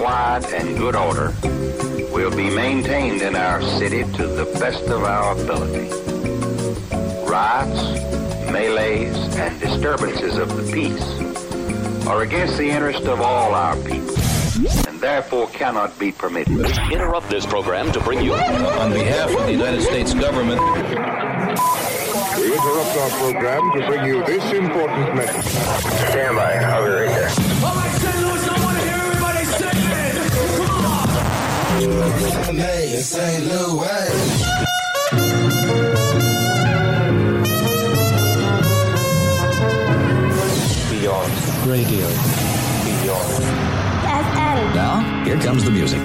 quiet and good order will be maintained in our city to the best of our ability. Riots, melees, and disturbances of the peace are against the interest of all our people and therefore cannot be permitted. We interrupt this program to bring you, on behalf of the United States government, We interrupt our program to bring you this important message. Stand by. I'll be right there. Hey, St. Louis. Beyond radio. Beyond. now, here comes the music.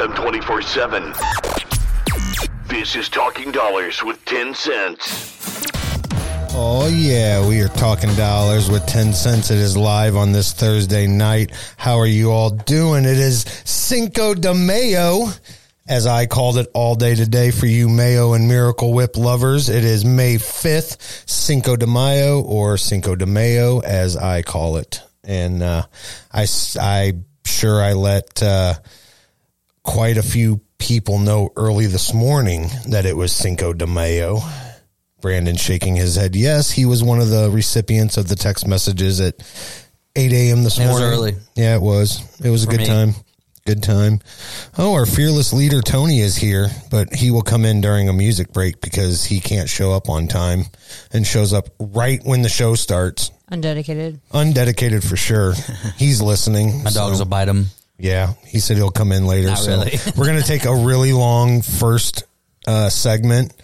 FM 24 7. This is Talking Dollars with Tencents. Oh, yeah, we are talking dollars with Tencents. It is live on this Thursday night. How are you all doing? It is Cinco de Mayo, as I called it all day today for you Mayo and Miracle Whip lovers. It is May 5th, Cinco de Mayo, or Cinco de Mayo, as I call it. And uh, I, s- I sure I let uh, quite a few people know early this morning that it was Cinco de Mayo. Brandon shaking his head. Yes, he was one of the recipients of the text messages at 8 a.m. this It was morning. early. Yeah, it was. It was a For good me. time. Good time. Oh, our fearless leader Tony is here, but he will come in during a music break because he can't show up on time and shows up right when the show starts. Undedicated. Undedicated for sure. He's listening. My dogs will bite him. Yeah, he said he'll come in later. Not so really. we're going to take a really long first uh, segment,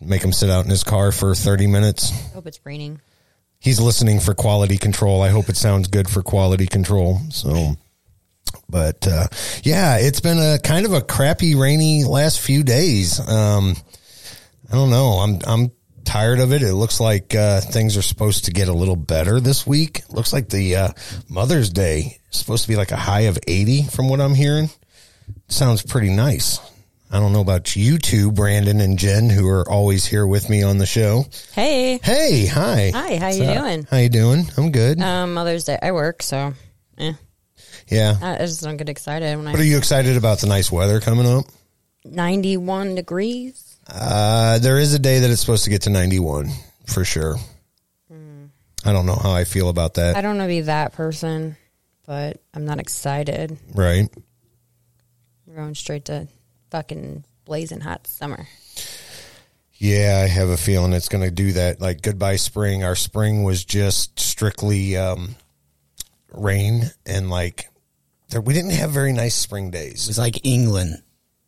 make him sit out in his car for 30 minutes. Hope it's raining. He's listening for quality control. I hope it sounds good for quality control. So, but uh, yeah, it's been a kind of a crappy, rainy last few days. Um, I don't know. I'm I'm tired of it. It looks like uh, things are supposed to get a little better this week. Looks like the uh, Mother's Day is supposed to be like a high of 80 from what I'm hearing. Sounds pretty nice. I don't know about you two, Brandon and Jen, who are always here with me on the show. Hey. Hey, hi. Hi, how you doing? How you doing? I'm good. Um, Mother's Day. I work, so eh. yeah. I just don't get excited when But are you excited about the nice weather coming up? ninety one degrees. Uh, there is a day that it's supposed to get to 91 for sure. I don't know how I feel about that. I don't want to be that person, but I'm not excited. Right. We're going straight to fucking blazing hot summer. Yeah, I have a feeling it's going to do that. Like goodbye spring. Our spring was just strictly um, rain and like there, we didn't have very nice spring days. It was like England.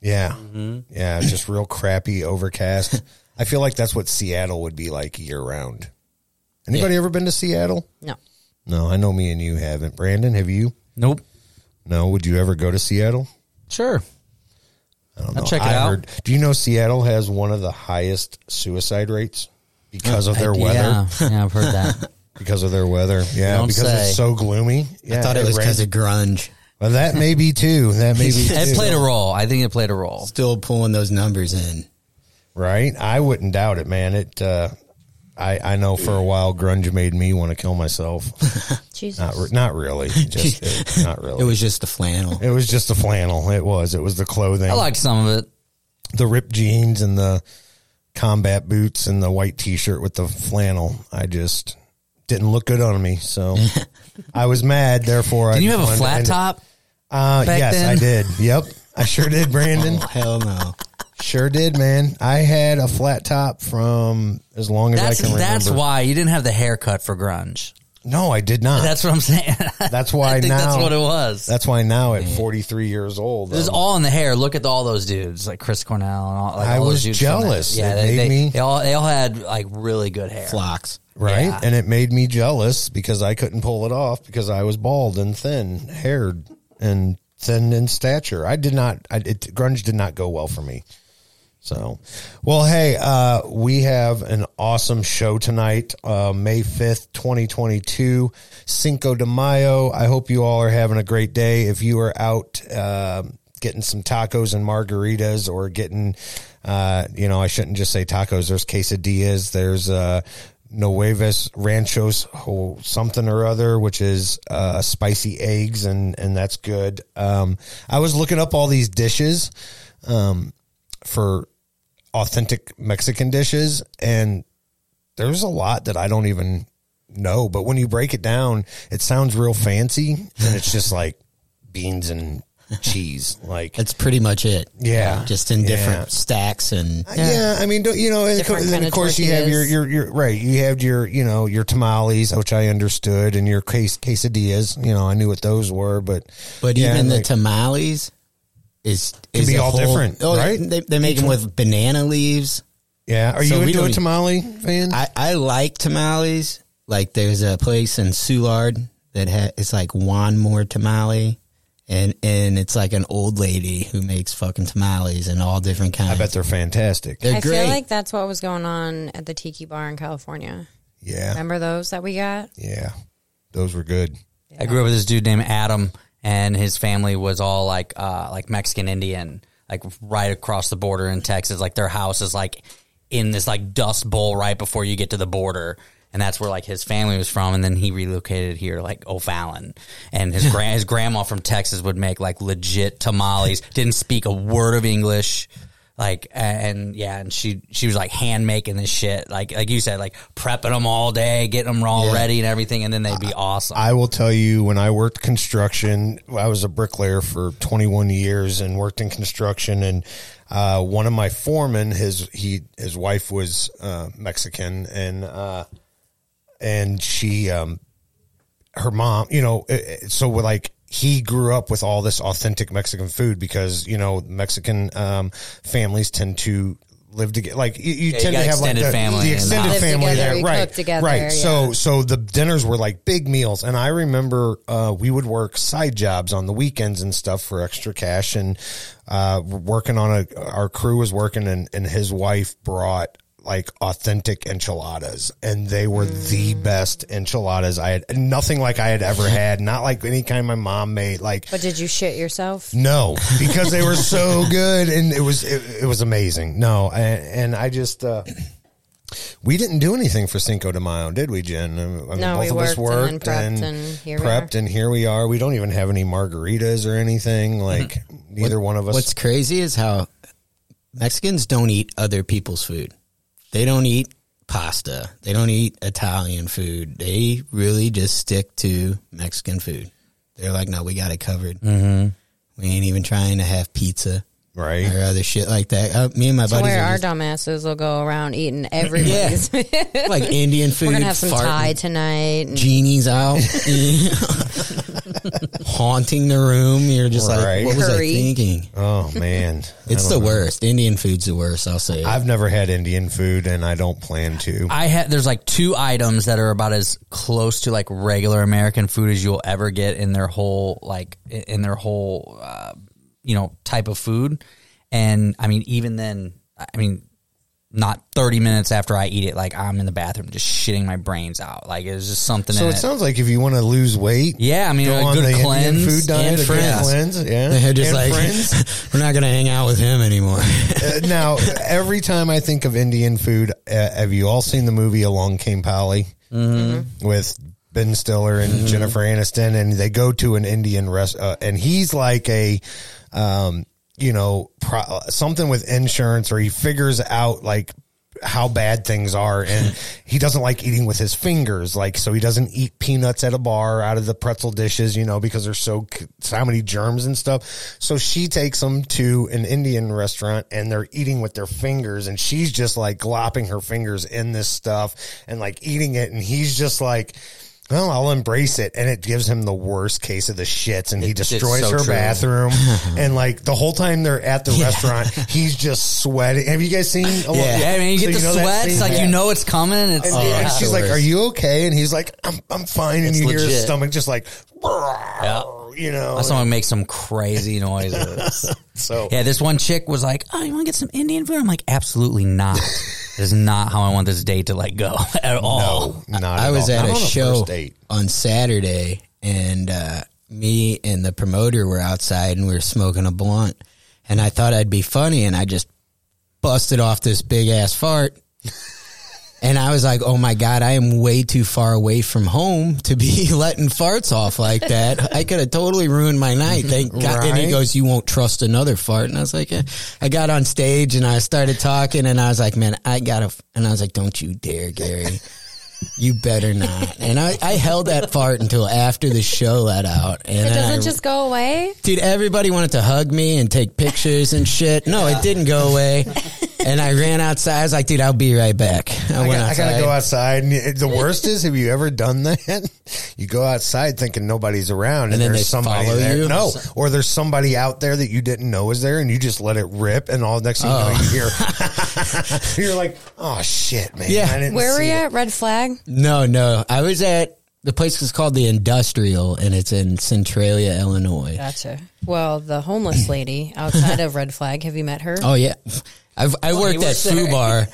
Yeah. Mm-hmm. Yeah, just real crappy overcast. I feel like that's what Seattle would be like year round. Anybody ever been to Seattle? No. No, I know me and you haven't. Brandon, have you? Nope. No. Would you ever go to Seattle? Sure. I don't I'll know. check it I out. Heard, do you know Seattle has one of the highest suicide rates because of their weather? Yeah, yeah, I've heard that. Because of their weather. Yeah, don't because say. it's so gloomy. Yeah, I thought it was because of grunge. Well, that may be too. That may be it too. played a role. I think it played a role. Still pulling those numbers in. right? I wouldn't doubt it, man. It. Uh, I I know for a while grunge made me want to kill myself. Jesus. Not re- not really. Just it, not really. It was just the flannel. It was just the flannel. It was. It was the clothing. I liked some of it. the ripped jeans and the combat boots and the white t-shirt with the flannel. I just didn't look good on me, so I was mad. Therefore, I Did you have a flat top? Uh, back yes, then? I did. Yep, I sure did, Brandon. Oh, hell no. Sure did, man. I had a flat top from as long as That's I can remember. that's why you didn't have the haircut for grunge. No, I did not. That's what I'm saying. That's why I think now. that's what it was. That's why now at 43 years old, It was um, all in the hair. Look at all those dudes, like Chris Cornell and all. Like I all those was dudes from that. jealous. Yeah, It they, made they, me- they all they all had like really good hair. Flocks. right? Yeah. And it made me jealous because I couldn't pull it off because I was bald and thin haired and thin in stature. I did not, I, it, grunge did not go well for me. So, well, hey, uh, we have an awesome show tonight, uh, May 5th, 2022, Cinco de Mayo. I hope you all are having a great day. If you are out, uh, getting some tacos and margaritas or getting, uh, you know, I shouldn't just say tacos. There's quesadillas. There's, uh, Nuevas Ranchos something or other, which is uh, spicy eggs, and and that's good. Um, I was looking up all these dishes um, for authentic Mexican dishes, and there's a lot that I don't even know. But when you break it down, it sounds real fancy, and it's just like beans and cheese. Like That's pretty much it. Yeah. Just in different Yeah. stacks and uh, Yeah, I mean, don't, you know, and of Different course- and of of course you have your, your, your, right. You have your, you know, your tamales, which I understood, and your ques- quesadillas. You know, I knew what those were, but But yeah, even the like- tamales is Can is be a all whole- different, Oh, right? They, they make them with banana leaves. yeah. Are you we into a tamale fan? I, I like tamales. Like there's a place in Soulard that ha- it's like one more tamale, and and it's like an old lady who makes fucking tamales and all different kinds. I bet they're fantastic. they're I great. feel like that's what was going on at the Tiki Bar in California. Yeah, Remember those that we got? yeah. Those were good. I grew up with this dude named Adam, and his family was all like uh, like Mexican Indian, like right across the border in Texas. Like their house is like in this like dust bowl right before you get to the border, and that's where like his family was from. And then he relocated here, like O'Fallon, and his grand his grandma from Texas would make like legit tamales. Didn't speak a word of English. Like and yeah, and she she was like hand making this shit, like like you said, like prepping them all day, getting them all Yeah. ready and everything, and then they'd be awesome. I will tell you, when I worked construction, I was a bricklayer for 21 years and worked in construction. And uh, one of my foremen, his he his wife was uh, Mexican, and uh, and she, um, her mom, you know, so we're like. He grew up with all this authentic Mexican food because you know Mexican um, families tend to live together. Like you, you you tend got to have like the, family the extended Live family together, there, right? cook together, right. So yeah. so the dinners were like big meals and i remember uh, we would work side jobs on the weekends and stuff for extra cash and uh, working on a our crew was working and, and his wife brought like authentic enchiladas and they were the best enchiladas i had nothing like i had ever had not like any kind my mom made like But did you shit yourself? no, because they were so good and it was it, it was amazing. No, and, and I just uh, we didn't do anything for Cinco de Mayo, did we, Jen? I mean, No, we both of us worked worked and prepped and here prepped, and here we are. We don't even have any margaritas or anything. Like neither one of us. What's crazy is how Mexicans don't eat other people's food. They don't eat pasta. They don't eat Italian food. They really just stick to Mexican food. They're like, no, we got it covered. Mm-hmm. We ain't even trying to have pizza right? or other shit like that. Uh, me and my So buddies where are our just- dumbasses will go around eating everybody's. like Indian food. We're gonna have some farting Thai tonight. And Genies out, haunting the room. You're just Right. like, what was I thinking? Oh man, I It's the don't know. worst. Indian food's the worst. I'll say. it. I've never had Indian food, and I don't plan to. I had there's like two items that are about as close to like regular American food as you'll ever get in their whole like in their whole uh, you know type of food, and I mean even then I mean not 30 minutes after I eat it like I'm in the bathroom just shitting my brains out like it's just something So in it sounds like if you want to lose weight, yeah I mean go a on good the Indian cleanse food diet, and a good friends. cleanse, yeah. They're just And like, friends. we're not going to hang out with him anymore. Uh, now, every time I think of Indian food, uh, have you all seen the movie Along Came Polly Mm-hmm. with Ben Stiller and Jennifer Aniston? And they go to an Indian rest, uh, and he's like a, um, you know, pro- something with insurance, or he figures out like how bad things are and he doesn't like eating with his fingers like so he doesn't eat peanuts at a bar out of the pretzel dishes you know because there's so so many germs and stuff. So she takes him to an indian restaurant and they're eating with their fingers and she's just like glopping her fingers in this stuff and like eating it and he's just like well, I'll embrace it. And it gives him the worst case of the shits and he It's- it's destroys so her true. bathroom. and like the whole time they're at the restaurant, he's just sweating. Have you guys seen? a lot- yeah I mean you So get the know sweats like Yeah. you know it's coming it's And, yeah. and she's like, "Are you okay?" And he's like, "I'm, I'm fine." And It's you hear his legit. stomach just like, Yeah. You know. Someone makes some crazy noises. so Yeah, this one chick was like, "Oh, you want to get some Indian food?" I'm like, "Absolutely not. this is not how I want this date to like go at all." no, not. I was all. at Not a on show date. on Saturday, and uh, me and the promoter were outside, and we were smoking a blunt. And I thought I'd be funny, and I just busted off this big ass fart. And I was like, "Oh my god, I am way too far away from home to be letting farts off like that. I could have totally ruined my night." Thank God. And he goes, "You won't trust another fart." And I was like, eh. "I got on stage and I started talking, and I was like, man, I gotta." And I was like, "Don't you dare, Gary." You better not. And I, I held that fart until after the show let out. And it doesn't I- just go away. dude, everybody wanted to hug me and take pictures and shit. No, it didn't go away. And I ran outside. I was like, dude, I'll be right back. I, I, went got, I gotta go outside. And the worst is, have you ever done that? You go outside thinking nobody's around, and, And then there's they somebody follow there. you? No, or there's somebody out there that you didn't know was there, and you just let it rip, and all the next thing you know, Oh. you hear, you're like, oh shit, man. Yeah. I didn't Where were you it." at? Red flag. No, no. I was at the place is called the Industrial, and it's in Centralia, Illinois. Gotcha. Well, the homeless lady outside of Red Flag. Have you met her? Oh yeah, I've I worked at worked there. Fubar,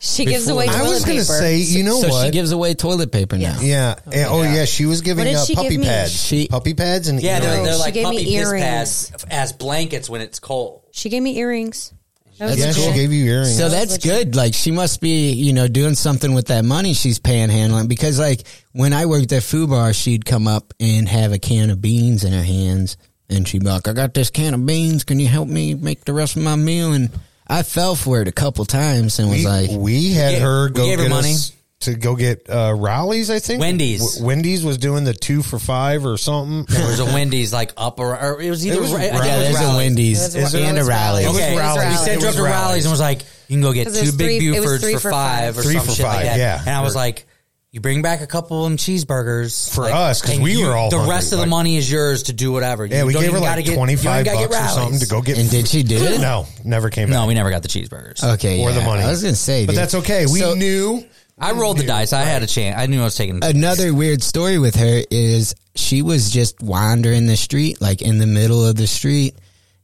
she gives before- away I toilet I was gonna paper. say, you know so what? she gives away toilet paper now. yeah. and- oh yeah, she was giving What uh, she puppy give pads. She- puppy pads and Yeah, they're, they're She like gave puppy piss earrings. pads as blankets when it's cold. she gave me earrings. That was yeah, she gave you earrings. So that's good. Like she must be, you know, doing something with that money she's panhandling. Because like when I worked at Fubar, she'd come up and have a can of beans in her hands, and she'd be like, "I got this can of beans. Can you help me make the rest of my meal?" And I fell for it a couple times and was we, like, we had We gave- her we go gave her get money. us to go get uh, Rowley's. I think Wendy's. W- Wendy's was doing the two for five or something. There was a Wendy's like up or, or it was either It was I "Yeah, there's a Wendy's It and a was rally." Okay. It. We Rally's. said It drove was to Rally's. Rally's and was like, you can go get two big three- Bufords for for five five. or Three some for shit like that. yeah. And I was like, you bring back a couple of them cheeseburgers For like, us, 'cause and we you- were all The hungry, rest of the money is yours to do whatever. Yeah, we don't gave her even gotta like get- twenty you don't five gotta get bucks or something to go get. And did she do it? No, never came. Back. No, we never got the cheeseburgers. Okay, or the money. I was gonna say, but dude. that's okay. We So- knew. I rolled the dice. I had a chance. I knew I was taking. Another weird story with her is she was just wandering the street, like in the middle of the street,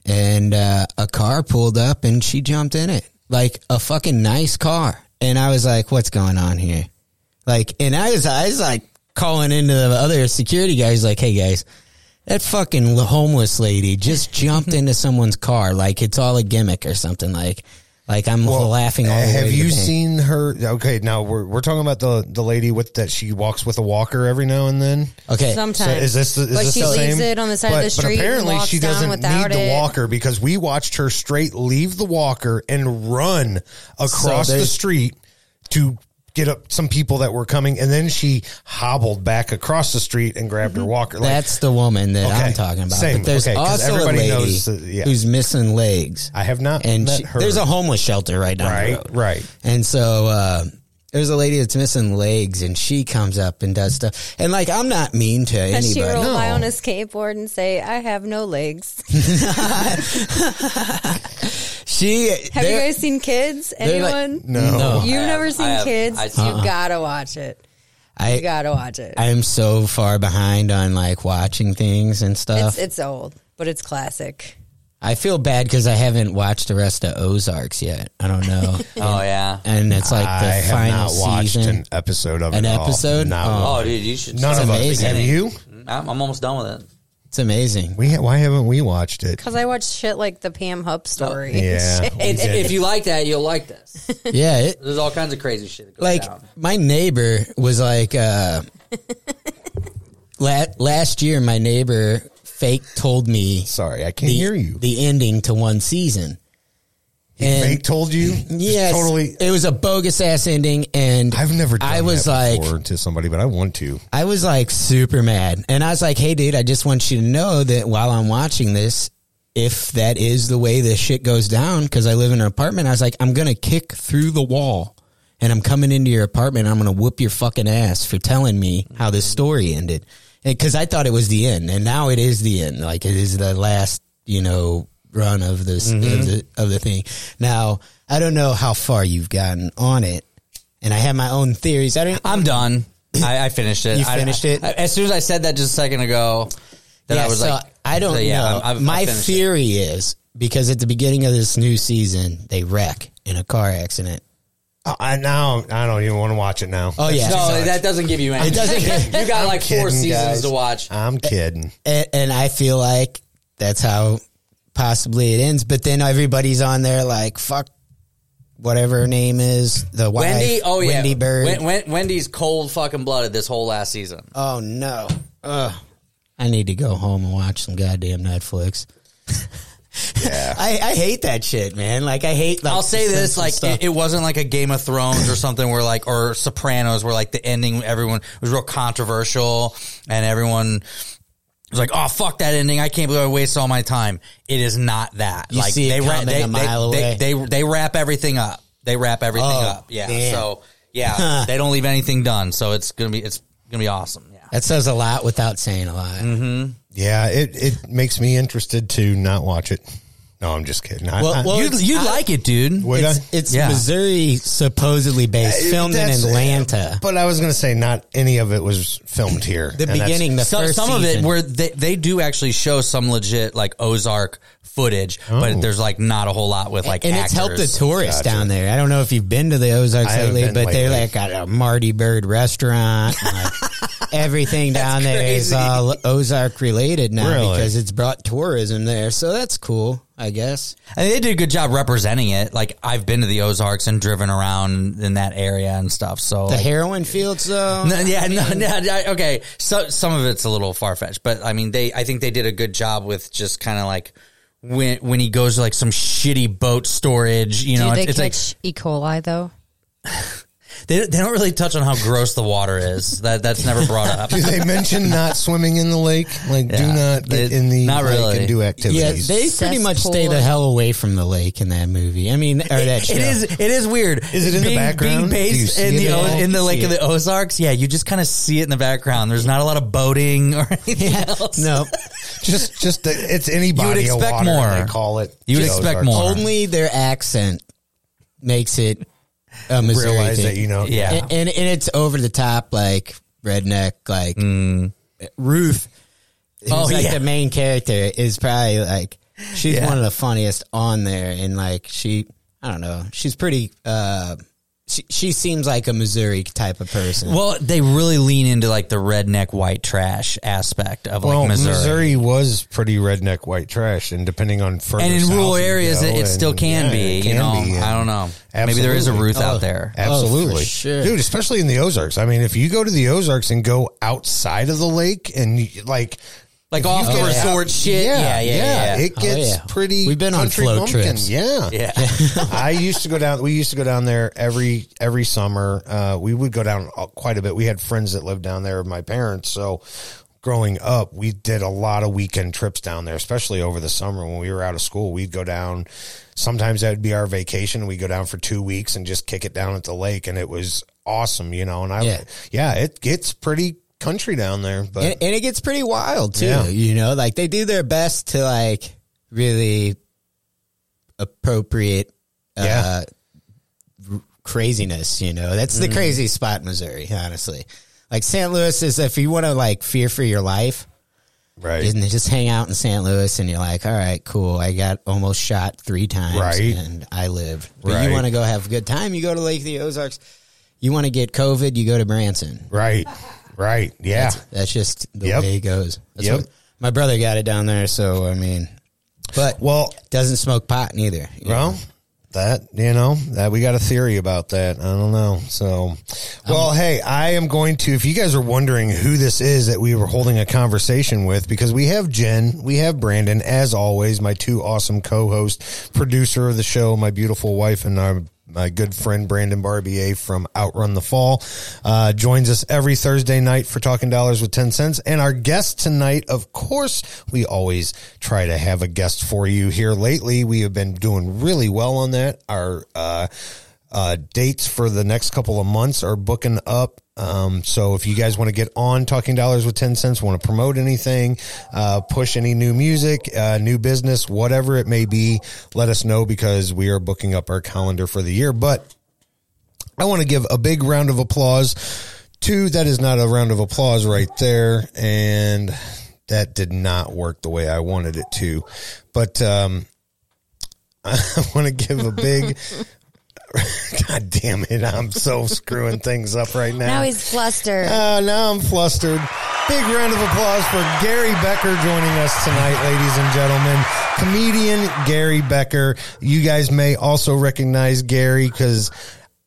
and uh, a car pulled up and she jumped in it, like a fucking nice car. And I was like, "What's going on here?" Like, and I was, I was like calling into the other security guys, like, "Hey guys." That fucking homeless lady just jumped into someone's car like it's all a gimmick or something. Like, like I'm laughing all the. Have to you bank. seen her? Okay, now we're we're talking about the the lady with that she walks with a walker every now and then. Okay, Sometimes. So is this is But this she the leaves same? it on the side of the street But and apparently walks she down doesn't without need the it. walker because we watched her straight leave the walker and run across So the street to get up some people that were coming, and then she hobbled back across the street and grabbed her walker. Like, That's the woman that Okay. I'm talking about. Same. But there's Okay, 'cause also a everybody lady knows that- yeah. who's missing legs. I have not and met she, her. there's a homeless shelter right down the right, road. right. And so uh, there's a lady that's missing legs, and she comes up and does stuff. And like, I'm not mean to Does she anybody. roll by No. on a skateboard and say, "I have no legs"? She Have you they're- guys seen Kids? they're like- Anyone? No. No. You've I never have- seen I have- Kids? I've seen- uh-uh. You gotta watch it. You I gotta watch it. I am so far behind on like watching things and stuff. It's it's old, but it's classic. I feel bad because I haven't watched the rest of Ozarks yet. I don't know. oh yeah. and it's like the I have final not watched season. an episode of An it. at all. episode? No. Oh. oh, dude, you should. None It's of us. Have you? I'm, I'm almost done with it. It's amazing. We ha- why haven't we watched it? Because I watch shit like the Pam Hupp story. and Yeah. shit. We And, did. if you like that, you'll like this. Yeah, it, There's all kinds of crazy shit. That goes like down. my neighbor was like uh la- last year my neighbor fake told me Sorry, I can't the, hear you. the ending to one season He and- fake told you? Yes totally. it was a bogus ass ending and I've never. Done i was like to somebody, but I want to. i was like super mad and i was like hey dude i just want you to know that while i'm watching this if that is the way this shit goes down because i live in an apartment i was like i'm gonna kick through the wall and i'm coming into your apartment and i'm gonna whoop your fucking ass for telling me how this story ended because i thought it was the end and now it is the end like it is the last you know run of this of, mm-hmm. the, of the thing now i don't know how far you've gotten on it and i have my own theories i don't I'm done. I, I finished it. You I- finished it? I- as soon as I said that just a second ago, then I Yeah, was so like, I don't so, yeah, know. I've- I've- My I've finished it. theory is because at the beginning of this new season, they wreck in a car accident. I I now I don't even want to watch it now. Oh, yeah. No, that doesn't give you anything. It doesn't- you got like four seasons guys. to watch. I'm kidding. And, and I feel like that's how possibly it ends. But then everybody's on there like, fuck whatever her name is, the wife, Wendy, oh yeah, Wendy Byrde. Wen- Wen- Wendy's cold fucking blooded this whole last season. oh, no. Ugh. I need to go home and watch some goddamn Netflix. Yeah. I, I hate that shit, man. Like I hate. Like, I'll say this: like it, it wasn't like a Game of Thrones or something where like or Sopranos where like the ending everyone was real controversial and everyone was like, "Oh fuck that ending! I can't believe I wasted all my time." It is not that. You like see it they, wrap, coming they, a mile they, away. they they they wrap everything up. They wrap everything Oh, up. Yeah. damn. So yeah, they don't leave anything done. So it's gonna be it's gonna be awesome. Yeah. that says a lot without saying a lot. Mm-hmm. Yeah, it, it makes me interested to not watch it. No, I'm just kidding. I, Well- I- well, You you I- like it, dude? Would I? It's, it's Yeah. Missouri supposedly based, filmed in Atlanta. But I was going to say not any of it was filmed here. The beginning, the some, first some of it season. where they, they do actually show some legit like Ozark footage, Oh. but there's like not a whole lot with like and it's helped the tourists Gotcha. down there. I don't know if you've been to the Ozarks I haven't lately, but they're like got a Marty Byrde restaurant. and, like, everything down there is crazy. Uh, all Ozark related now Really? because it's brought tourism there. So that's cool, I guess. And they did a good job representing it. Like I've been to the Ozarks and driven around in that area and stuff. So The like, heroin fields, though. No, yeah, no, no, no, okay. So some of it's a little far fetched, but I mean, they. I think they did a good job with just kind of like when when he goes to like some shitty boat storage. You know, Do they it's, it's catch E. coli though? like they they don't really touch on how gross the water is. That that's never brought up. Do they mention not swimming in the lake? Like, do Yeah. not get They- in the not lake really. and do Yeah, activities. they pretty much stay Cesspool. the hell away from the lake in that movie. I mean, or that show. It is. It is weird. Is it in the being, background? Being Do you based see in it the at O- in the Lake of the Ozarks, yeah, you just kind of see it in the background. There's not a lot of boating or anything else. No, just, just the, it's any body You would of expect water, more. They call it. You would Just expect Ozarks. more. only their accent makes it a Missouri Realize thing. that you know. Yeah. and, and, and it's over the top, like redneck, like Ruth. Who's Oh, like yeah. the main character is probably like she's Yeah. one of the funniest on there, and like she, I don't know, she's pretty. uh she, she seems like a Missouri type of person. Well, they really lean into like the redneck white trash aspect of Well, like Missouri. Missouri. was pretty redneck white trash, and depending on further and in south rural areas, go, it, it and- still can yeah, be. it you know, be, and- I don't know. Maybe there is a Absolutely. Ruth out Oh. there. Oh, Absolutely, sure. dude. Especially in the Ozarks. I mean, if you go to the Ozarks and go outside of the lake and you, like. Like if off the resort shit? Yeah, yeah, yeah. It Oh, gets yeah. pretty. We've been on float bumpkin. trips. Yeah, Yeah. I used to go down. We used to go down there every every summer. Uh, we would go down quite a bit. We had friends that lived down there. Of my parents, so growing up, we did a lot of weekend trips down there, especially over the summer when we were out of school. We'd go down. Sometimes that would be our vacation. We'd go down for two weeks and just kick it down at the lake, and it was awesome, you know. And I, Yeah. yeah, it gets pretty country down there, but and, and it gets pretty wild too. Yeah. You know, like they do their best to like really appropriate, Yeah. uh, r- craziness. You know, that's the crazy spot in Missouri. Honestly, like St. Louis is if you want to like fear for your life. right, And they just hang out in St. Louis, and you're like, all right, cool. I got almost shot three times, Right. And I lived. But Right. you want to go have a good time? You go to Lake of the Ozarks. You want to get COVID? You go to Branson. right, right, yeah. That's, that's just the Yep. way it goes. That's Yep. what- my brother got it down there, so I mean, but Well, doesn't smoke pot neither. you know? Well, that you know that we got a theory about that. I don't know. So, well, um, hey, I am going to. If you guys are wondering who this is that we were holding a conversation with, because we have Jen, we have Brandon, as always, my two awesome co-host, producer of the show, my beautiful wife, and our my good friend Brandon Barbier from Outrun the Fall uh, joins us every Thursday night for Talking Dollars with Tencents. And our guest tonight, of course, we always try to have a guest for you here lately. We have been doing really well on that. Our uh, uh, dates for the next couple of months are booking up. Um, so if you guys want to get on Talking Dollars with Tencents, want to promote anything, uh, push any new music, uh, new business, whatever it may be, let us know because we are booking up our calendar for the year. But I want to give a big round of applause to that is not a round of applause right there. And that did not work the way I wanted it to. But, um, I want to give a big, God damn it. I'm so screwing things up right now. Now he's flustered. Uh, now I'm flustered. Big round of applause for Gary Becker joining us tonight, ladies and gentlemen. Comedian Gary Becker. You guys may also recognize Gary because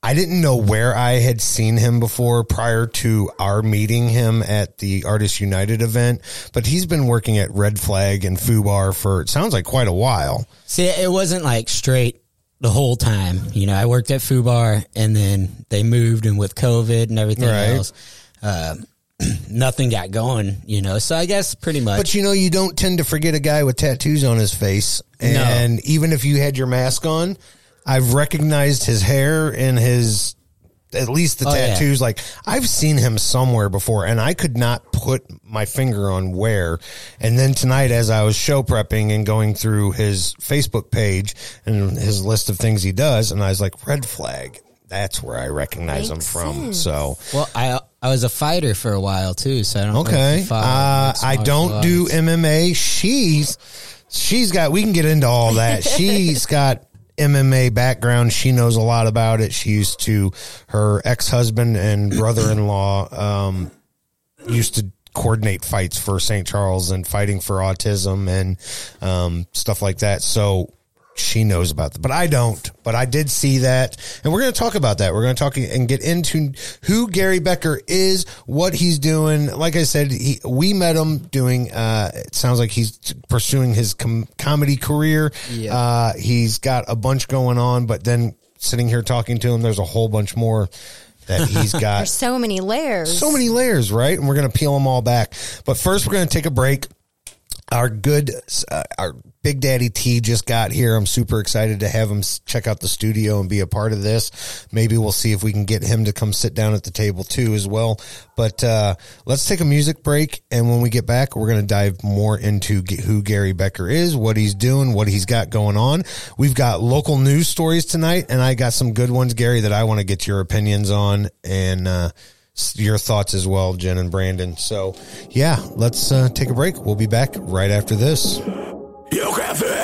I didn't know where I had seen him before prior to our meeting him at the Artists United event, but he's been working at Red Flag and Fubar for it sounds like quite a while. See, it wasn't like straight the whole time. You know, I worked at Fubar, and then they moved, and with COVID and everything Right. else, uh, nothing got going. You know, so I guess pretty much. But you know, you don't tend to forget a guy with tattoos on his face. And even if you had your mask on, I've recognized his hair and his, at least the Oh, yeah. tattoos. Like I've seen him somewhere before and I could not put my finger on where. And then tonight, as I was show prepping and going through his Facebook page and his list of things he does, and I was like, red flag. That's where I recognize Makes him from. sense. So, well, I I was a fighter for a while too, so I don't. know if Okay. you Uh, I don't do. MMA. She's she's got. We can get into all that. She's got MMA background. She knows a lot about it. She used to her ex husband and brother in law. Um, used to coordinate fights for St. Charles and fighting for autism and um, stuff like that. So she knows about that, but I don't. But I did see that, and we're going to talk about that. We're going to talk and get into who Gary Becker is, what he's doing. Like I said, he, we met him doing. Uh, it sounds like he's pursuing his com- comedy career. Yeah. Uh, he's got a bunch going on, but then sitting here talking to him, there's a whole bunch more that he's got. There's so many layers. So many layers, right? And we're going to peel them all back. But first, we're going to take a break. Our good, uh, our Big Daddy T just got here. I'm super excited to have him check out the studio and be a part of this. Maybe we'll see if we can get him to come sit down at the table too as well. But uh, let's take a music break, and when we get back, we're going to dive more into who Gary Becker is, what he's doing, what he's got going on. We've got local news stories tonight, and I got some good ones, Gary, that I want to get your opinions on and. Uh, your thoughts as well, Jen and Brandon. So, yeah, let's uh, take a break. We'll be back right after this. You can feel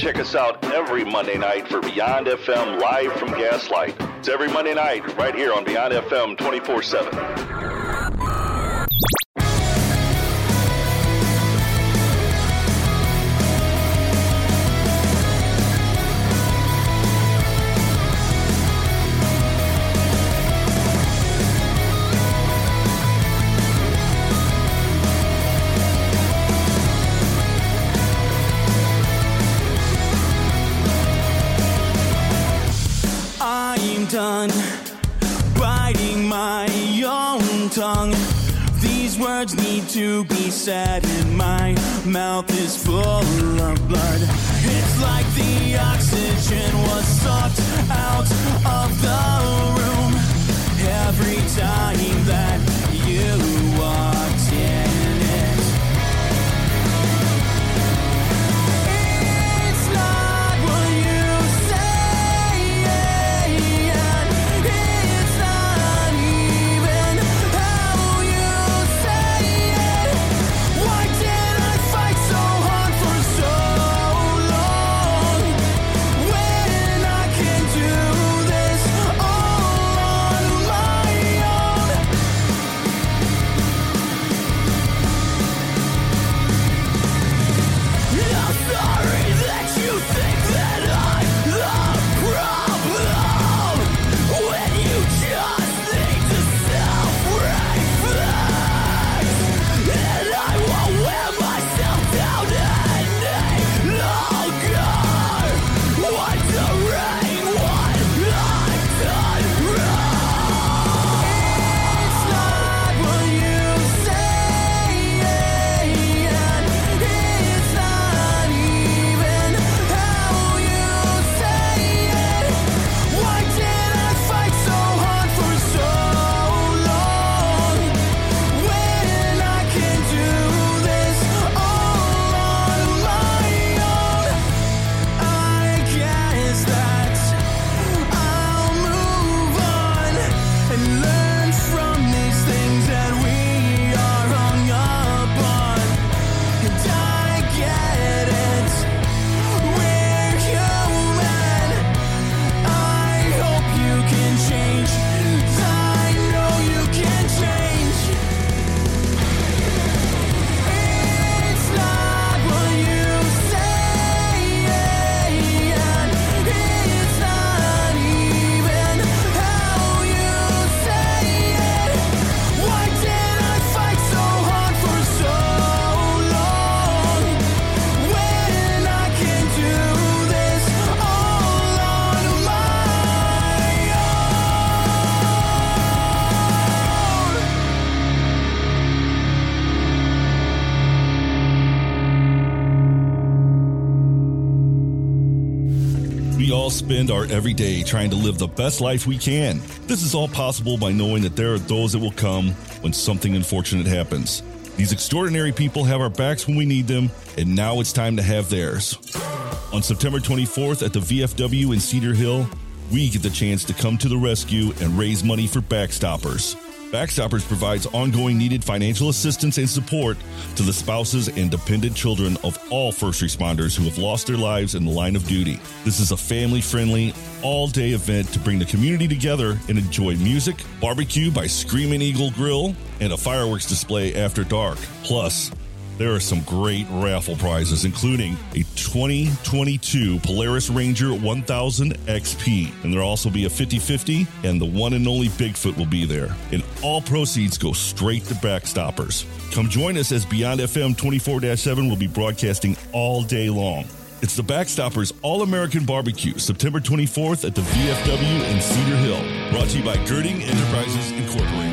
check us out every Monday night for Beyond FM live from Gaslight. It's every Monday night right here on Beyond FM 24-7. Said, and my mouth is full spend our every day trying to live the best life we can. This is all possible by knowing that there are those that will come when something unfortunate happens. These extraordinary people have our backs when we need them, and now it's time to have theirs. On September 24th at the VFW in Cedar Hill, we get the chance to come to the rescue and raise money for Backstoppers. Backstoppers provides ongoing needed financial assistance and support to the spouses and dependent children of all first responders who have lost their lives in the line of duty. This is a family friendly, all day event to bring the community together and enjoy music, barbecue by Screaming Eagle Grill, and a fireworks display after dark. Plus, there are some great raffle prizes, including a 2022 Polaris Ranger 1000 XP. And there'll also be a 50 50, and the one and only Bigfoot will be there. And all proceeds go straight to Backstoppers. Come join us as Beyond FM 24 7 will be broadcasting all day long. It's the Backstoppers All American Barbecue, September 24th at the VFW in Cedar Hill. Brought to you by Girding Enterprises Incorporated.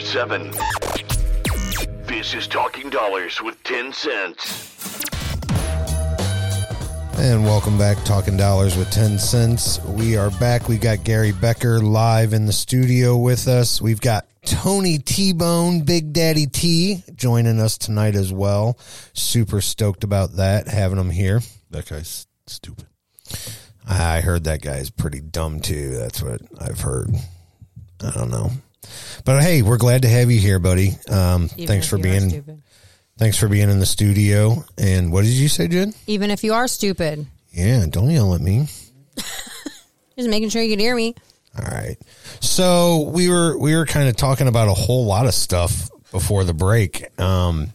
24 7. This is Talking Dollars with Tencents. And welcome back, Talking Dollars with Tencents. We are back. We got Gary Becker live in the studio with us. We've got Tony T Bone, Big Daddy T, joining us tonight as well. Super stoked about that, having him here. That guy's stupid. I heard that guy's pretty dumb too. That's what I've heard. I don't know. But hey, we're glad to have you here, buddy. Um, thanks for being thanks for being in the studio. And what did you say, Jen? Even if you are stupid, Yeah, don't yell at me. just making sure you can hear me. All right. So we were we were kind of talking about a whole lot of stuff before the break. Um,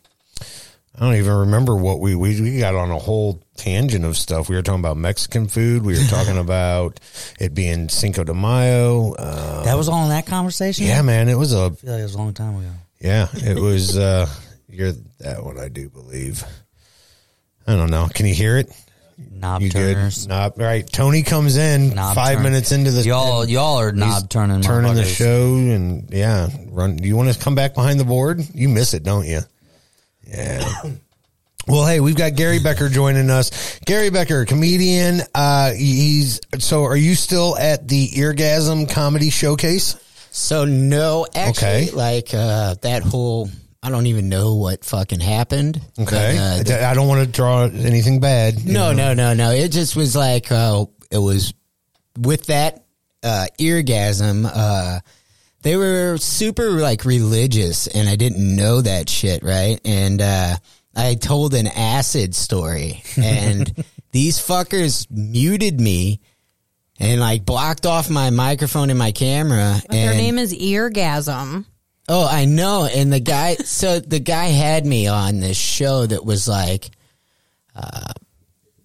I don't even remember what we, we we got on a whole tangent of stuff. We were talking about Mexican food. We were talking about it being Cinco de Mayo. Uh, That was all in that conversation. yeah, man. It was a I feel like it was a long time ago. yeah. It was. uh You're that one, I do believe. I don't know. Can you hear it? Knob You good? turners. Knob. Right. Tony comes in Knob five turn- minutes into the Y'all, y'all are knob turning. turning the show and yeah, run. Do you want to come back behind the board? You miss it, don't you? Yeah. Well, hey, we've got Gary Becker joining us. Gary Becker, comedian. Uh, he's so. Are you still at the Eargasm Comedy Showcase? So no, actually, Okay. like uh, that whole. I don't even know what fucking happened. Okay, But, uh, I don't want to draw anything bad. No, know. no, no, no. It just was like uh, it was with that uh, eargasm. Uh, they were super like religious, and I didn't know that shit, right? And uh, I told an acid story, and these fuckers muted me and like blocked off my microphone and my camera. But and their name is Eargasm. Oh, I know. And the guy, so the guy had me on this show that was like, uh,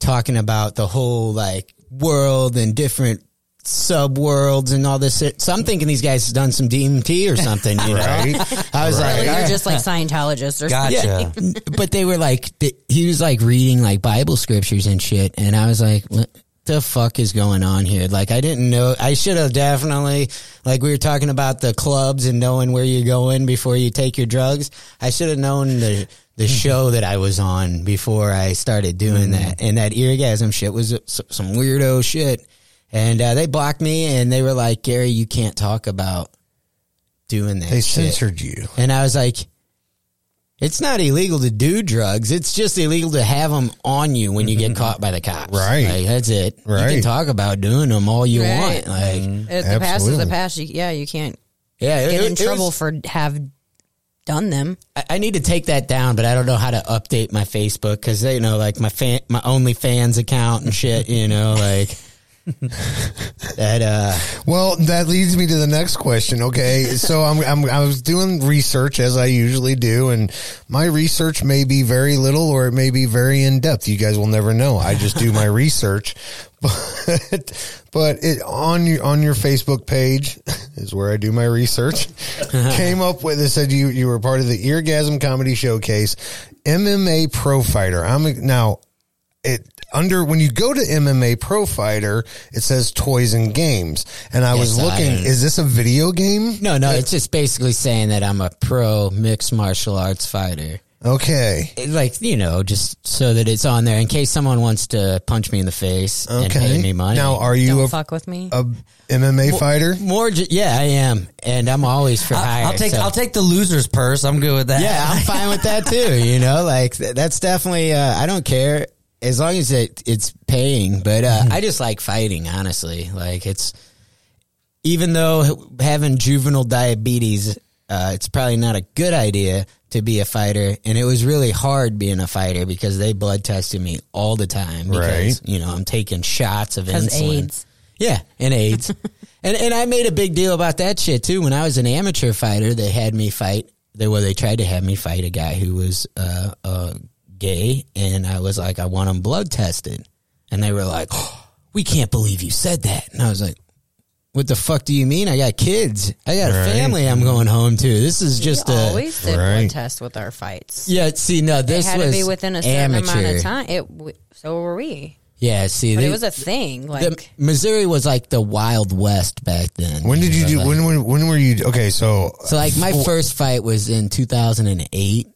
talking about the whole like world and different sub worlds and all this. shit. So I'm thinking these guys have done some DMT or something, you know? Right. I was Really, like, you're just like Scientologists or Gotcha. something. but they were like, he was like reading like Bible scriptures and shit. And I was like, what the fuck is going on here? Like, I didn't know. I should have definitely, like, we were talking about the clubs and knowing where you're going before you take your drugs. I should have known the, the hmm. show that I was on before I started doing hmm. that. And that eargasm shit was some weirdo shit. And uh, they blocked me and they were like, Gary, you can't talk about doing that They shit. censored you. And I was like, it's not illegal to do drugs. It's just illegal to have them on you when you get caught by the cops. Right. Like, that's it. Right. You can talk about doing them all you Right. want. Like, If the past is the past, you, yeah, you can't yeah, it- get in it trouble was- for have done them. I- I need to take that down, but I don't know how to update my Facebook because they you know like my fan, my OnlyFans account and shit. You know, like that. uh Well, that leads me to the next question. Okay, so I'm, I'm I was doing research as I usually do, and my research may be very little or it may be very in depth. You guys will never know. I just do my research, but but it on your on your Facebook page is where I do my research. Came up with it said you you were part of the Eargasm Comedy Showcase, MMA Pro Fighter. I'm now it under when you go to MMA Pro Fighter, it says toys and games, and I was Yes, I- looking. is this a video game? No, no, it's just basically saying that I'm a pro mixed martial arts fighter. Okay. It- Like, you know, just so that it's on there in case someone wants to punch me in the face and pay me money. Now, are you Don't a, fuck with me. a MMA fighter? More, ju- yeah, I am, and I'm always for hire. I'll take so- I'll take the loser's purse. I'm good with that. Yeah, I'm fine with that too. You know, like that's definitely. Uh, I don't care as long as it it's paying. But uh, I just like fighting. Honestly, like it's even though having juvenile diabetes, uh, it's probably not a good idea to be a fighter. And it was really hard being a fighter because they blood tested me all the time. Because, Right. You know, I'm taking shots of insulin. AIDS. Yeah, and AIDS. and and I made a big deal about that shit too. When I was an amateur fighter, they had me fight. They well, they tried to have me fight a guy who was uh, uh, gay, and I was like, I want them blood tested, and they were like, oh, We can't believe you said that, and I was like. What the fuck do you mean? I got kids. I got a family I'm going home to. This is just we a always did Right. blood tests with our fights. yeah. See, no, It this had was to be within a certain amateur. amount of time. It so were we. Yeah, see, But they- it was a thing. Like the, Missouri was like the Wild West back then. When did you do? Like- When when when were you? Okay, so So like my first fight was in 2008.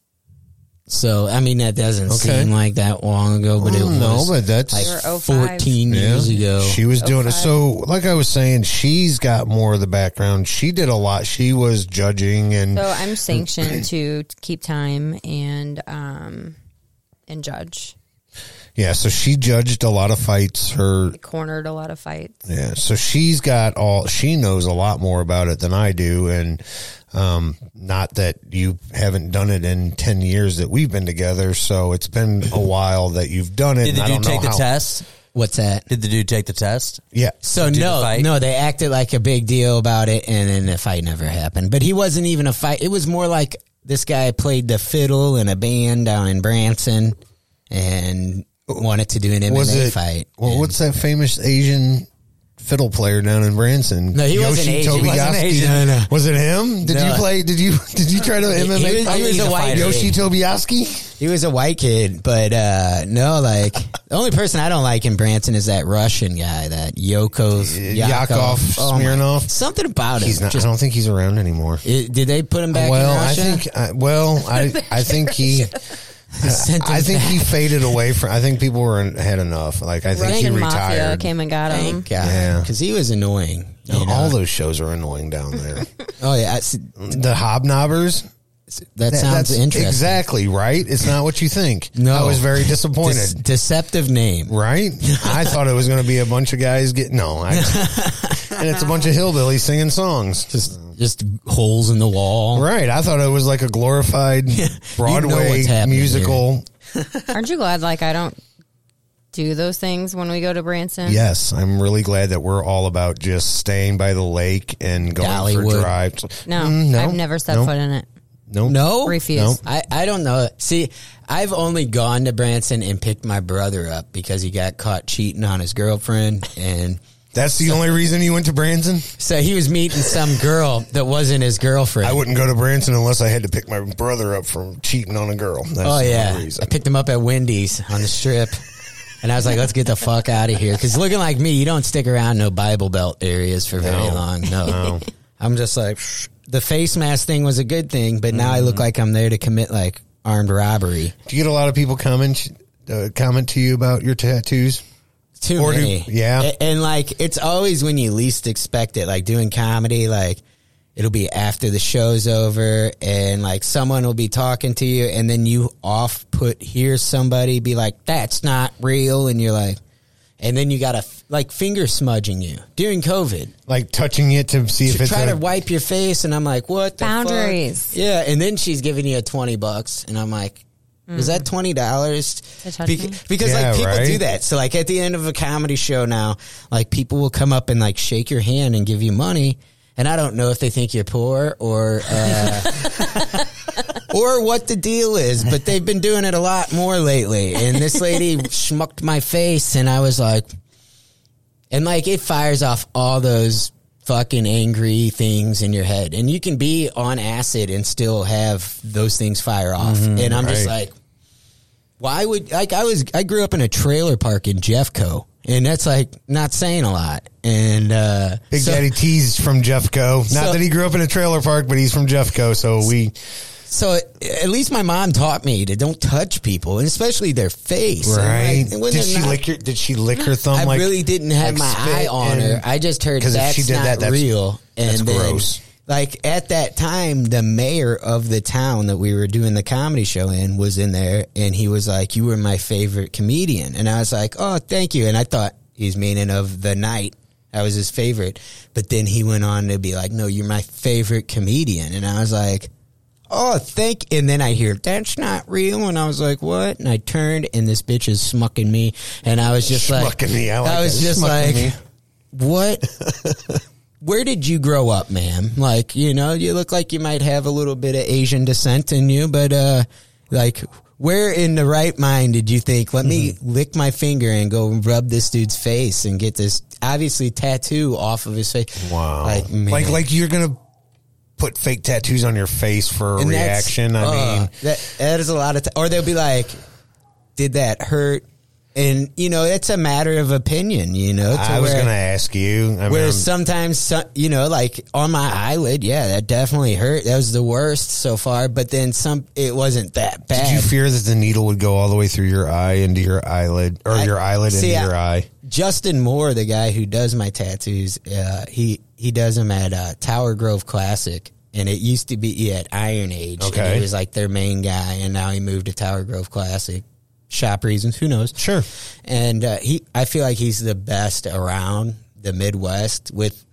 So I mean that doesn't Okay. seem like that long ago, but it no, was but that's- like You were 05. 14 years ago. She was doing it. So, like I was saying, she's got more of the background. She did a lot. She was judging and so, I'm sanctioned to keep time and um and judge. Yeah. So she judged a lot of fights. Her Cornered a lot of fights. yeah. So she's got all. She knows a lot more about it than I do, and um, not that you haven't done it in ten years that we've been together. So it's been a while that you've done it. Did and the I dude don't know take the how- test? What's that? Did the dude take the test? Yeah. So Did the no, fight? no, they acted like a big deal about it, and then the fight never happened. But he wasn't even a fight. It was more like this guy played the fiddle in a band down in Branson, and wanted to do an MMA was it fight. Well, what's that famous Asian fiddle player down in Branson? No, he wasn't Asian. He wasn't Asian. No, no. Was it him? Did No. you play? Did you did you try to He- MMA? he was- fight? he was a white Yoshi kid. Tobiaski. He was a white kid, but uh no, like the only person I don't like in Branson is that Russian guy, that Yoko Yakov Oh, my- Something about him. He's not. Just- I don't think he's around anymore. it- did they put him back well, in I think. I, well, I I think he. sent him I think he faded away from. I think people were had enough. Like I think he Russian mafia retired. came and got him. Thank God, Yeah. because he was annoying. you know? All those shows are annoying down there. Oh yeah, I the hobnobbers. that sounds that's interesting. Exactly right. It's not what you think. No. I was very Des- disappointed. deceptive name. right? I thought it was going to be a bunch of guys getting no, I, and it's a bunch of hillbillies singing songs. Just just holes in the wall. Right. I thought it was like a glorified Broadway what's happening musical. Aren't you glad? Like I don't do those things when we go to Branson. Yes, I'm really glad that we're all about just staying by the lake and going Dollywood. for drives. No, Mm, no, I've never set no, foot in it. No, No, Refuse. No. I, I don't know. See, I've only gone to Branson and picked my brother up because he got caught cheating on his girlfriend, and That's the only reason you went to Branson. so he was meeting some girl that wasn't his girlfriend. I wouldn't go to Branson unless I had to pick my brother up from cheating on a girl. That's Oh the yeah, only reason. I picked him up at Wendy's on the strip, and I was like, "Let's get the fuck out of here." Because looking like me, you don't stick around no Bible Belt areas for very No. long. No. No. I'm just like "Psh." the face mask thing was a good thing, but now I look like I'm there to commit like armed robbery. Do you get a lot of people comment uh, comment to you about your tattoos? Too Or do- many, yeah. A- And, like it's always when you least expect it. Like doing comedy, like it'll be after the show's over, and like someone will be talking to you, and then you off put hear somebody be like, "That's not real," and you're like, and then you got to like finger smudging you during COVID. Like touching it to see if it's try a, to wipe your face, and I'm like, "What the fuck?" Boundaries. Yeah, and then she's giving you a twenty bucks, and I'm like, "Is that twenty dollars?" To touch me? because Yeah, like people right? do that. So like at the end of a comedy show now, like people will come up and like shake your hand and give you money, and I don't know if they think you're poor or uh, or what the deal is, but they've been doing it a lot more lately. And this lady schmucked my face, and I was like, and like it fires off all those fucking angry things in your head. And you can be on acid and still have those things fire off. and I'm just right. like, why would like I was I grew up in a trailer park in Jeffco. And that's like not saying a lot. And uh Big so- Daddy T's from Jeffco. Not So- that he grew up in a trailer park, but he's from Jeffco. So we So at least my mom taught me to don't touch people, and especially their face. Right. like, when did she not- lick your? Did she lick her thumb? I like, really didn't have like my eye on and- her. I just heard 'Cause if that's she did not that, that's- real. And that's then, gross. Like at that time, the mayor of the town that we were doing the comedy show in was in there, and he was like, "You were my favorite comedian," and I was like, "Oh, thank you." And I thought he's meaning of the night. I was his favorite, but then he went on to be like, "No, you're my favorite comedian," and I was like. Oh, thank. And then I hear that's not real, and I was like, "What?" And I turned, and this bitch is smucking me, and I was just like, Schmucking me. I like was that. just Schmucking like, me. what? Where did you grow up, ma'am? Like, you know, you look like you might have a little bit of Asian descent in you, but uh, like, where in the right mind did you think, let me Mm-hmm. lick my finger and go rub this dude's face and get this obviously tattoo off of his face? Wow. Like, man. like, like you're gonna put fake tattoos on your face for a reaction. I uh, mean, that that is a lot of, t- or they'll be like, "Did that hurt?" And you know it's a matter of opinion. You know, I was going to ask you. I mean, where I'm- sometimes, you know, like on my eyelid, yeah, that definitely hurt. That was the worst so far. But then some, it wasn't that bad. did you fear that the needle would go all the way through your eye into your eyelid, or I- your eyelid see, into I- your eye? Justin Moore, the guy who does my tattoos, uh, he he does them at uh, Tower Grove Classic, and it used to be at Iron Age. and Okay. he was like their main guy, and now he moved to Tower Grove Classic. Shop reasons, who knows? Sure. And uh, he, I feel like he's the best around the Midwest with.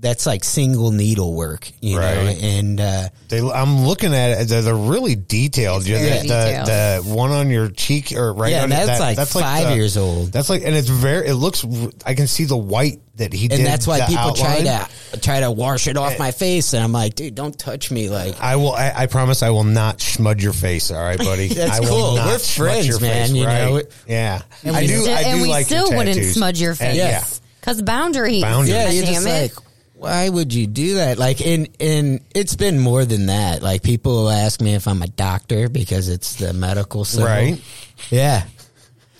That's like single needle work, you know, and uh, They, I'm looking at it. They're, they're really detailed. You know, the, detailed. the, the one on your cheek or right. Yeah, on and it, that's like five the- years old. That's like, and it's very. It looks. I can see the white that he did. and that's why people outline. try to try to wash it off my face, and I'm like, dude, don't touch me, like. I will. I, I promise. I will not smudge your face. All right, buddy. That's I will cool. not We're friends, your man, face, you right. know. Yeah, And I we do. still, I do and we like your still wouldn't tattoos. smudge your And- face. yeah. Because boundaries. Boundaries. Yeah, you're damn just it. like, why would you do that? Like, and and it's been more than that. Like, people will ask me if I'm a doctor because it's the medical symbol. Right. Yeah.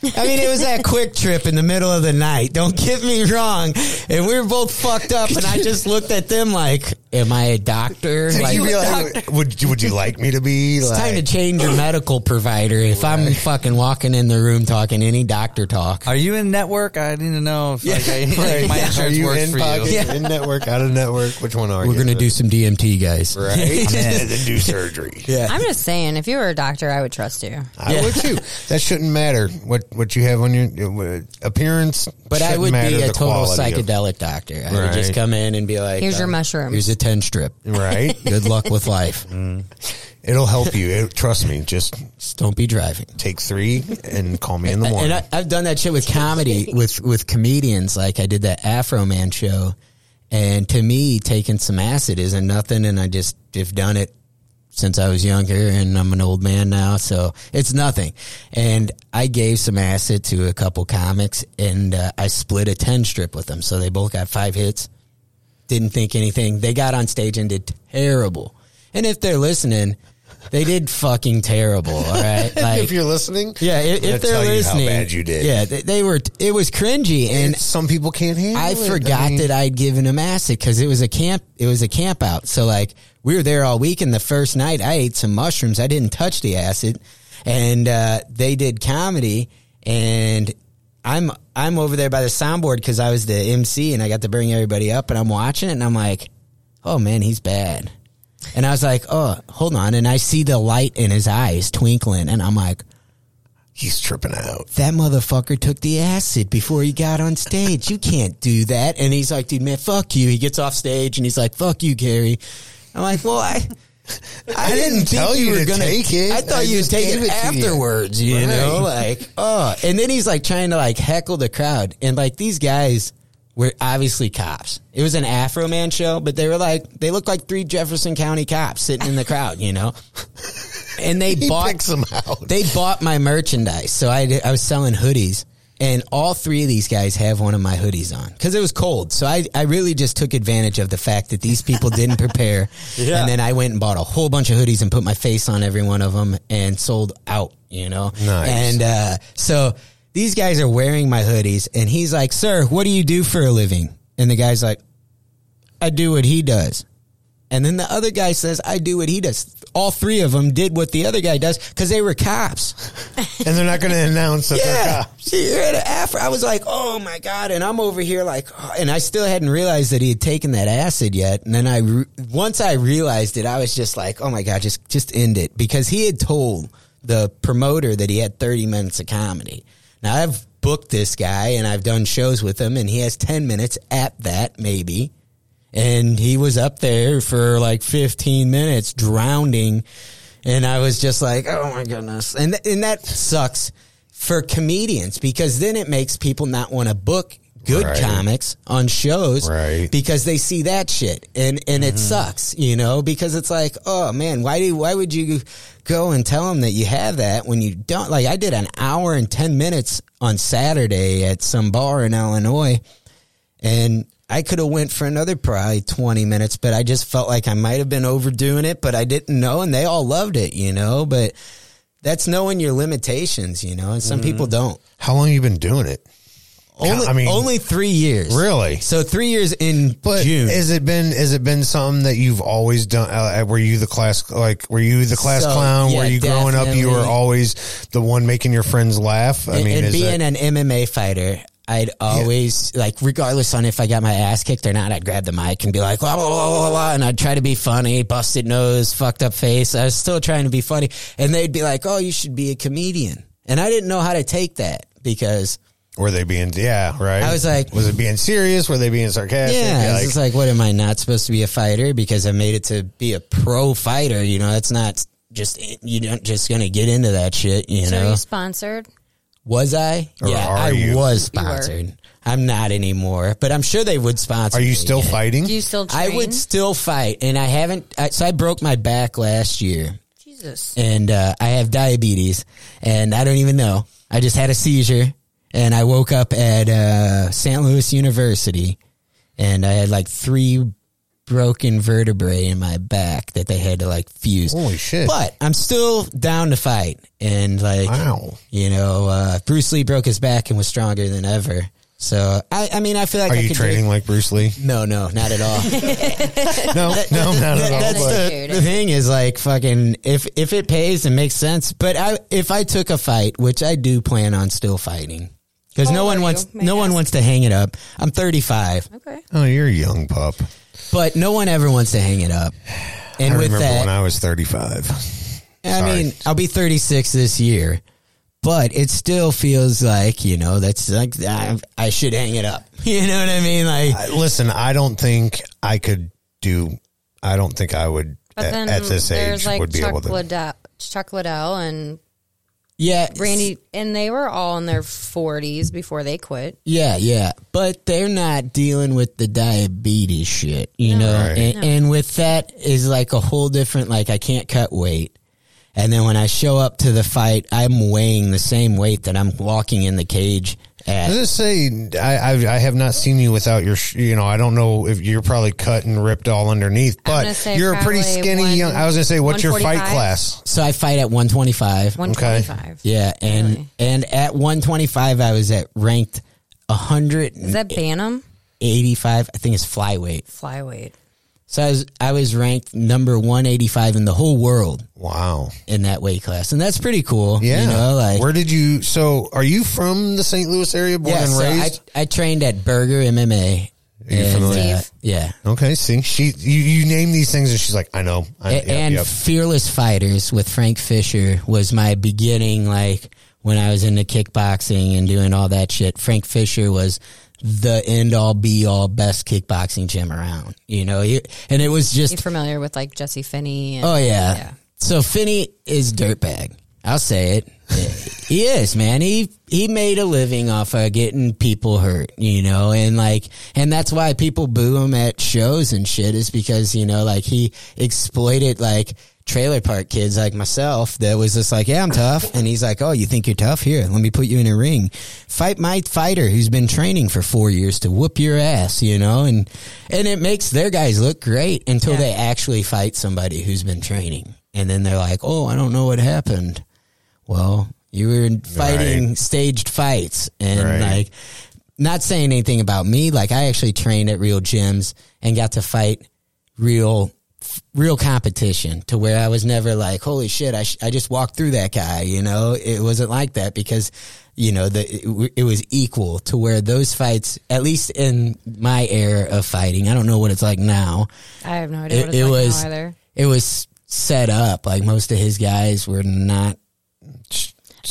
I mean, it was that quick trip in the middle of the night. Don't get me wrong. And we were both fucked up, and I just looked at them like, "Am I a doctor?" Like, you realize, would you would you like me to be? It's like, time to change your medical provider. If I'm fucking walking in the room talking any doctor talk, Are you in network? I need to know if like, I, Right. my Are insurance you works in for pocket, you. in network, out of network? Which one are you? we're gonna do some DMT, guys. right. and then do surgery. Yeah. I'm just saying, if you were a doctor, I would trust you. I Yeah. would too. That shouldn't matter what what you have on your uh, appearance. But I would be a total quality of- psychedelic doctor. I would just come in and be like, Here's your uh, mushroom. Here's a ten strip. right. Good luck with life. It'll help you. It, trust me. Just Just don't be driving. take three and call me in the morning. And I, I've done that shit with comedy with with comedians. Like I did that Afro Man show, and to me, taking some acid isn't nothing. And I just have done it since I was younger, and I'm an old man now, so it's nothing. And I gave some acid to a couple comics, and uh, I split a ten strip with them, so they both got five hits. Didn't think anything. They got on stage and did terrible. And if they're listening, they did fucking terrible. All right, if you're listening, yeah, if, if they're listening, how bad you did. Yeah, they, they were. It was cringy, and and some people can't handle it. I it. forgot mean, that I'd given them acid because it was a camp. It was a camp out. So like we were there all week, and the first night I ate some mushrooms. I didn't touch the acid, and uh, they did comedy, and I'm I'm over there by the soundboard because I was the MC, and I got to bring everybody up, and I'm watching it, and I'm like, oh man, he's bad. And I was like, oh, hold on. And I see the light in his eyes twinkling. And I'm like, he's tripping out. that motherfucker took the acid before he got on stage. You can't do that. And he's like, dude, man, fuck you. He gets off stage and he's like, fuck you, Gary. I'm like, well, I, I, didn't think tell you you were going to take it. I thought I you'd take it, it to you. afterwards, you, know, like, oh, and then he's like trying to like heckle the crowd. And like these guys were obviously cops. It was an Afroman show, but they were like, they looked like three Jefferson County cops sitting in the crowd, you know? And they He bought them out. they bought my merchandise. So I, I was selling hoodies. And all three of these guys have one of my hoodies on because it was cold. So I, I really just took advantage of the fact that these people didn't prepare. Yeah. And then I went and bought a whole bunch of hoodies and put my face on every one of them and sold out, you know? Nice. And uh, so these guys are wearing my hoodies. And he's like, Sir, what do you do for a living? And the guy's like, I do what he does. And then the other guy says, I do what he does. All three of them did what the other guy does because they were cops. and they're not going to announce that they're Yeah. cops. You're at an Afro. I was like, oh my God. And I'm over here like, oh, and I still hadn't realized that he had taken that acid yet. And then I, re- once I realized it, I was just like, oh my God, just, just end it. Because he had told the promoter that he had 30 minutes of comedy. Now I've booked this guy and I've done shows with him and he has 10 minutes at that, maybe. And he was up there for like 15 minutes drowning. And I was just like, oh my goodness. And, and that sucks for comedians because then it makes people not want to book good Right. comics on shows Right. because they see that shit and and it mm-hmm. sucks you know because it's like oh man why do why would you go and tell them that you have that when you don't like I did an hour and 10 minutes on Saturday at some bar in Illinois and I could have went for another probably 20 minutes, but I just felt like I might have been overdoing it, but I didn't know. And they all loved it, you know, but that's knowing your limitations, you know, and some people don't. How long you been doing it? Only, I mean- only three years. Really? So three years in But June. has it been has it been something that you've always done? Uh, were you the class like were you the class So, clown? yeah, were you growing up? You were always the one making your friends laugh. I and, mean, and being that, an MMA fighter, I'd always like, regardless on if I got my ass kicked or not, I'd grab the mic and be like, blah, blah, blah, blah, blah, and I'd try to be funny, busted nose, fucked up face. I was still trying to be funny, and they'd be like, "Oh, you should be a comedian," and I didn't know how to take that because. were they being yeah right? I was like- was it being serious? Were they being sarcastic? Yeah, like, it's just like, what am I not supposed to be a fighter because I made it to be a pro fighter? You know, that's not just you don't just gonna get into that shit. You So know, you sponsored? Was I? Or yeah, are I you? was sponsored. I'm not anymore, but I'm sure they would sponsor. are you me still again. fighting? Do you still I would still fight, and I haven't. I, so I broke my back last year, Jesus. and uh, I have diabetes, and I don't even know. I just had a seizure, and I woke up at uh, St. Louis University, and I had like three broken vertebrae in my back that they had to like fuse. Holy shit! But I'm still down to fight, and like wow. you know, uh, Bruce Lee broke his back and was stronger than ever. So I, I mean, I feel like Are I you could do- training like Bruce Lee? no, no, not at all. No, no, not at all. That's but- the, the thing is like fucking if if it pays and makes sense. But I if I took a fight, which I do plan on still fighting, because no one wants no I one wants to hang it up. I'm 35, Okay. oh, you're a young pup. But no one ever wants to hang it up. And I with remember that, when I was 35. I Sorry. mean, I'll be 36 this year, but it still feels like, you know, that's like, I, I should hang it up. You know what I mean? Like, I- Listen, I don't think I could do. I don't think I would But at, then at this age like would be Chuck able to. Liddell, Chuck Liddell and yeah. Randy, and they were all in their 40s before they quit. Yeah, yeah. But they're not dealing with the diabetes shit, you know? Right. And, No. and with that is like a whole different, like, I can't cut weight. And then when I show up to the fight, I'm weighing the same weight that I'm walking in the cage I at. was just say I, I I have not seen you without your sh- you know I don't know if you're probably cut and ripped all underneath but you're a pretty skinny one- young I was gonna say what's your fight class So I fight at 125. 125. Yeah. And, Really? and at 125, I was at ranked 100 Is that Bantam? 85 I think it's flyweight. Flyweight. So I was, I was ranked number 185 in the whole world wow in that weight class. And that's pretty cool. yeah You know, like, where did you so are you from the St. Louis area born yeah, and so raised I, I trained at Burger MMA. Are you And, familiar? uh, yeah. okay see she you, you name these things and she's like I know I, A- yep, and yep. Fearless Fighters with Frank Fisher was my beginning, like when I was into kickboxing and doing all that shit. Frank Fisher was the end all be all best kickboxing gym around, you know, and it was just, familiar with like Jesse Finney? And, oh yeah. Yeah. So Finney is dirtbag. I'll say it. he is, man. He he made a living off of getting people hurt, you know, and like and that's why people boo him at shows and shit is because, you know, like he exploited like trailer park kids like myself that was just like, Yeah, I'm tough and he's like, Oh, you think you're tough? Here, let me put you in a ring. Fight my fighter who's been training for four years to whoop your ass, you know, and and it makes their guys look great until Yeah. they actually fight somebody who's been training. And then they're like, Oh, I don't know what happened. Well, you were fighting Right. staged fights and Right. like not saying anything about me. Like I actually trained at real gyms and got to fight real, real competition to where I was never like, holy shit, I, sh- I just walked through that guy. You know, it wasn't like that because, you know, the, it, w- it was equal to where those fights, at least in my era of fighting, I don't know what it's like now. I have no idea It, what it's it like was, either. it was set up. Like most of his guys were not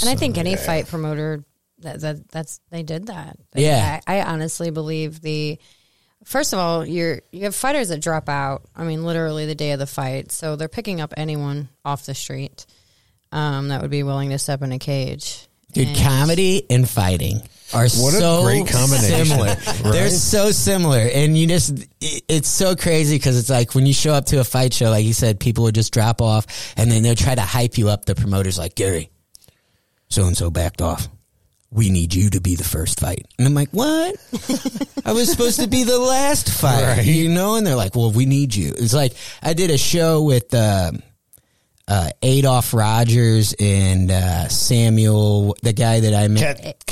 And I think any fight promoter that, that that's they did that. Yeah. I, I honestly believe the first of all, you're you have fighters that drop out. I mean, literally the day of the fight, so they're picking up anyone off the street um, that would be willing to step in a cage. Dude, And- comedy and fighting are What a great combination, similar. right? They're so similar, and you just it- it's so crazy because it's like when you show up to a fight show, like you said, people would just drop off, and then they'll try to hype you up. The promoters like Gary, so and so backed off. We need you to be the first fight, and I'm like, what? I was supposed to be the last fight, Right. you know? And they're like, well, we need you. It's like I did a show with. Um, uh, Adolph Rogers and uh, Samuel, the guy that I met.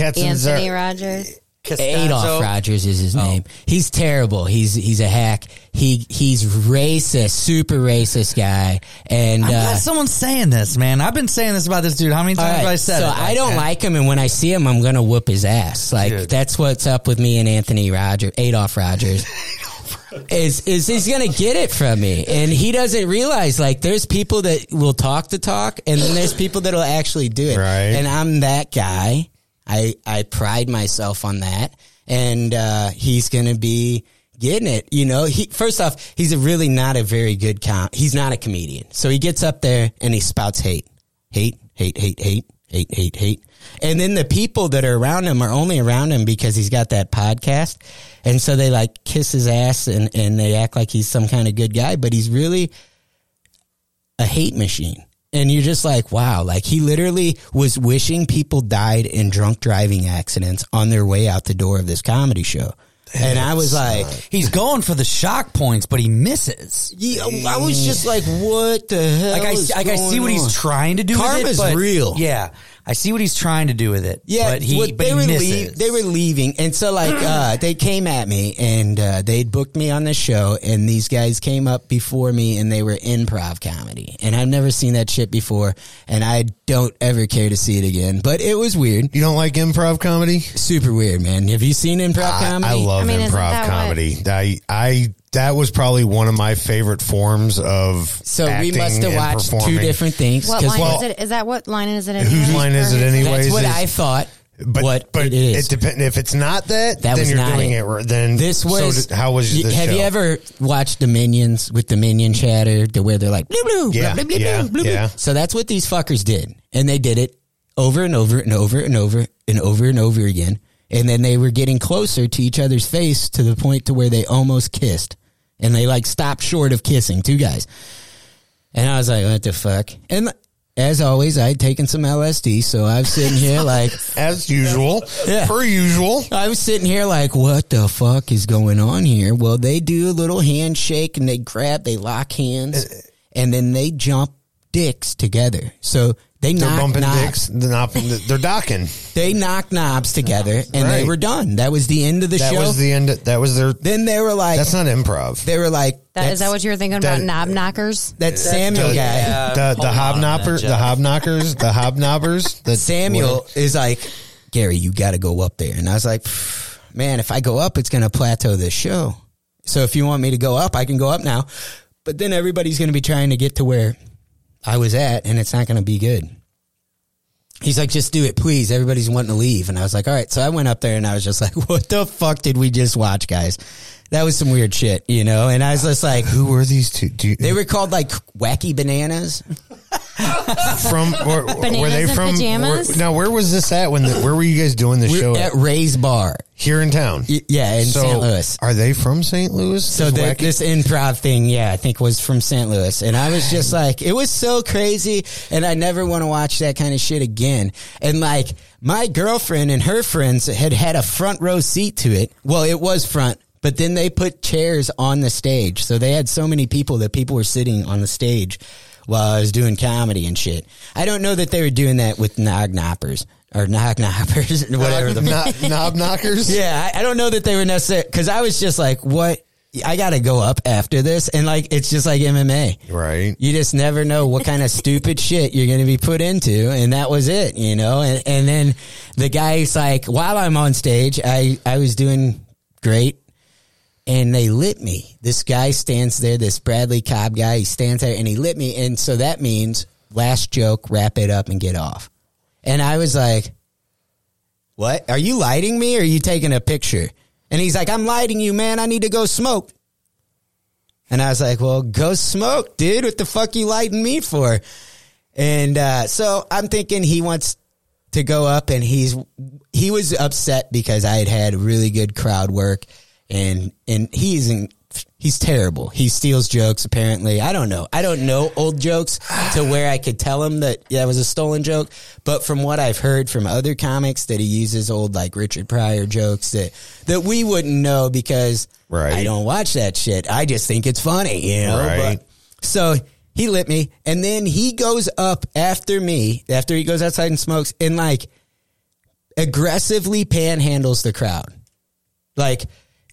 Anthony Rogers. Adolph Rogers is Oh. his name. He's terrible. He's he's a hack. He he's racist, super racist guy. And I'm uh, someone's saying this, man. I've been saying this about this dude. How many times have I said so it? I don't like him, and when I see him, I'm gonna whoop his ass. Like Dude. that's what's up with me and Anthony Rogers, Adolph Rogers. is is he's gonna get it from me, and he doesn't realize like there's people that will talk the talk, and then there's people that'll actually do it. Right. And I'm that guy. I I pride myself on that, and uh, he's gonna be getting it. You know, he first off, he's really not a very good com. He's not a comedian, so he gets up there and he spouts hate, hate, hate, hate, hate, hate, hate, hate, and then the people that are around him are only around him because he's got that podcast, and so they like kiss his ass and and they act like he's some kind of good guy, but he's really a hate machine. And you're just like, wow, like he literally was wishing people died in drunk driving accidents on their way out the door of this comedy show. and I was like, he's going for the shock points, but he misses. Yeah, I was just like, what the hell? Like I, is like I see what on? he's trying to do. Karma's with it, but real. Yeah, I see what he's trying to do with it. Yeah, but he, what- but they he were misses. leave, they were leaving, and so like uh, they came at me, and uh, they'd booked me on the show, and these guys came up before me, and they were improv comedy, and I've never seen that shit before, and I don't ever care to see it again. But it was weird. You don't like improv comedy? Super weird, man. Have you seen improv I, comedy? I love I mean, improv that what- comedy. I, I, that was probably one of my favorite forms of. So we must have and watched two different things. What 'cause- line well- is it? Is that what line is it in? Whose line is it anyways? That's what is- I thought. But what but it is. It depends. If it's not that, That then you're not doing it. it. right. Then This was. So did- how was y- this Have show? you ever watched the Minions with the Minion chatter, the where they're like, blue, blue, Yeah, blah, blah, blah, yeah, blah, blah, blah. yeah. So that's what these fuckers did, and they did it over and over and over and over and over and over again, and then they were getting closer to each other's face to the point to where they almost kissed, and they like stopped short of kissing. Two guys, and I was like, what the fuck? And as always, I had taken some LSD, so I was sitting here like. as usual, Yeah. per usual? I was sitting here like, what the fuck is going on here? Well, they do a little handshake and they grab, they lock hands, uh, and then they jump dicks together. So they They're knock bumping knobs. dicks. They're, not, they're docking. They knock knobs together, and they were done. That was the end of the That show. was the end. Of, that was their. then they were like, That's not improv. they were like, That, is that what you were thinking that- about? Knob knockers. that Samuel the, guy? the, the hold on a hobnopper, minute, the Jeff. hobknockers, the hobnobbers. The Samuel is like, Gary, you got to go up there. And I was like, "Pff, man, if I go up, it's going to plateau this show. So if you want me to go up, I can go up now. But then everybody's going to be trying to get to where I was at, and it's not going to be good. He's like, just do it, please. Everybody's wanting to leave. And I was like, all right. So I went up there and I was just like, what the fuck did we just watch, guys? That was some weird shit, you know? And I was just like, Who were these two? Do you, they were called like wacky bananas. from where, were they from? pajamas? Where, now, where was this at? When the, where were you guys doing the We're show at at? Ray's Bar. Here in town. Y- Yeah, in so, St. Louis. Are they from St. Louis? So This the, this improv thing, yeah, I think was from St. Louis, and I was just like, it was so crazy, and I never want to watch that kind of shit again. And like, my girlfriend and her friends had had a front row seat to it. Well, it was front, but then they put chairs on the stage, so they had so many people that people were sitting on the stage while I was doing comedy and shit. I don't know that they were doing that with nog knoppers or nog knoppers, whatever the knob, knob knockers. yeah, I, I don't know that they were necessary because I was just like, what? I got to go up after this, and like it's just like MMA. Right. You just never know what kind of stupid shit you're going to be put into, and that was it, you know. And and then the guy's like, while I'm on stage, I I was doing great, and they lit me. This guy stands there, this Bradley Cobb guy, he stands there and he lit me, and so that means last joke, wrap it up, and get off. And I was like, what? Are you lighting me or are you taking a picture? And he's like, I'm lighting you, man. I need to go smoke. And I was like, well, go smoke, dude. What the fuck you lighting me for? And uh, so I'm thinking he wants to go up and he's he was upset because I had had really good crowd work and and he's in, he's terrible. He steals jokes apparently. I don't know. I don't know old jokes to where I could tell him that yeah, it was a stolen joke, but from what I've heard from other comics that he uses old like Richard Pryor jokes that that we wouldn't know because Right. I don't watch that shit. I just think it's funny, you know. Right. But, so He lit me, and then he goes up after me. After he goes outside and smokes, and like aggressively panhandles the crowd. Like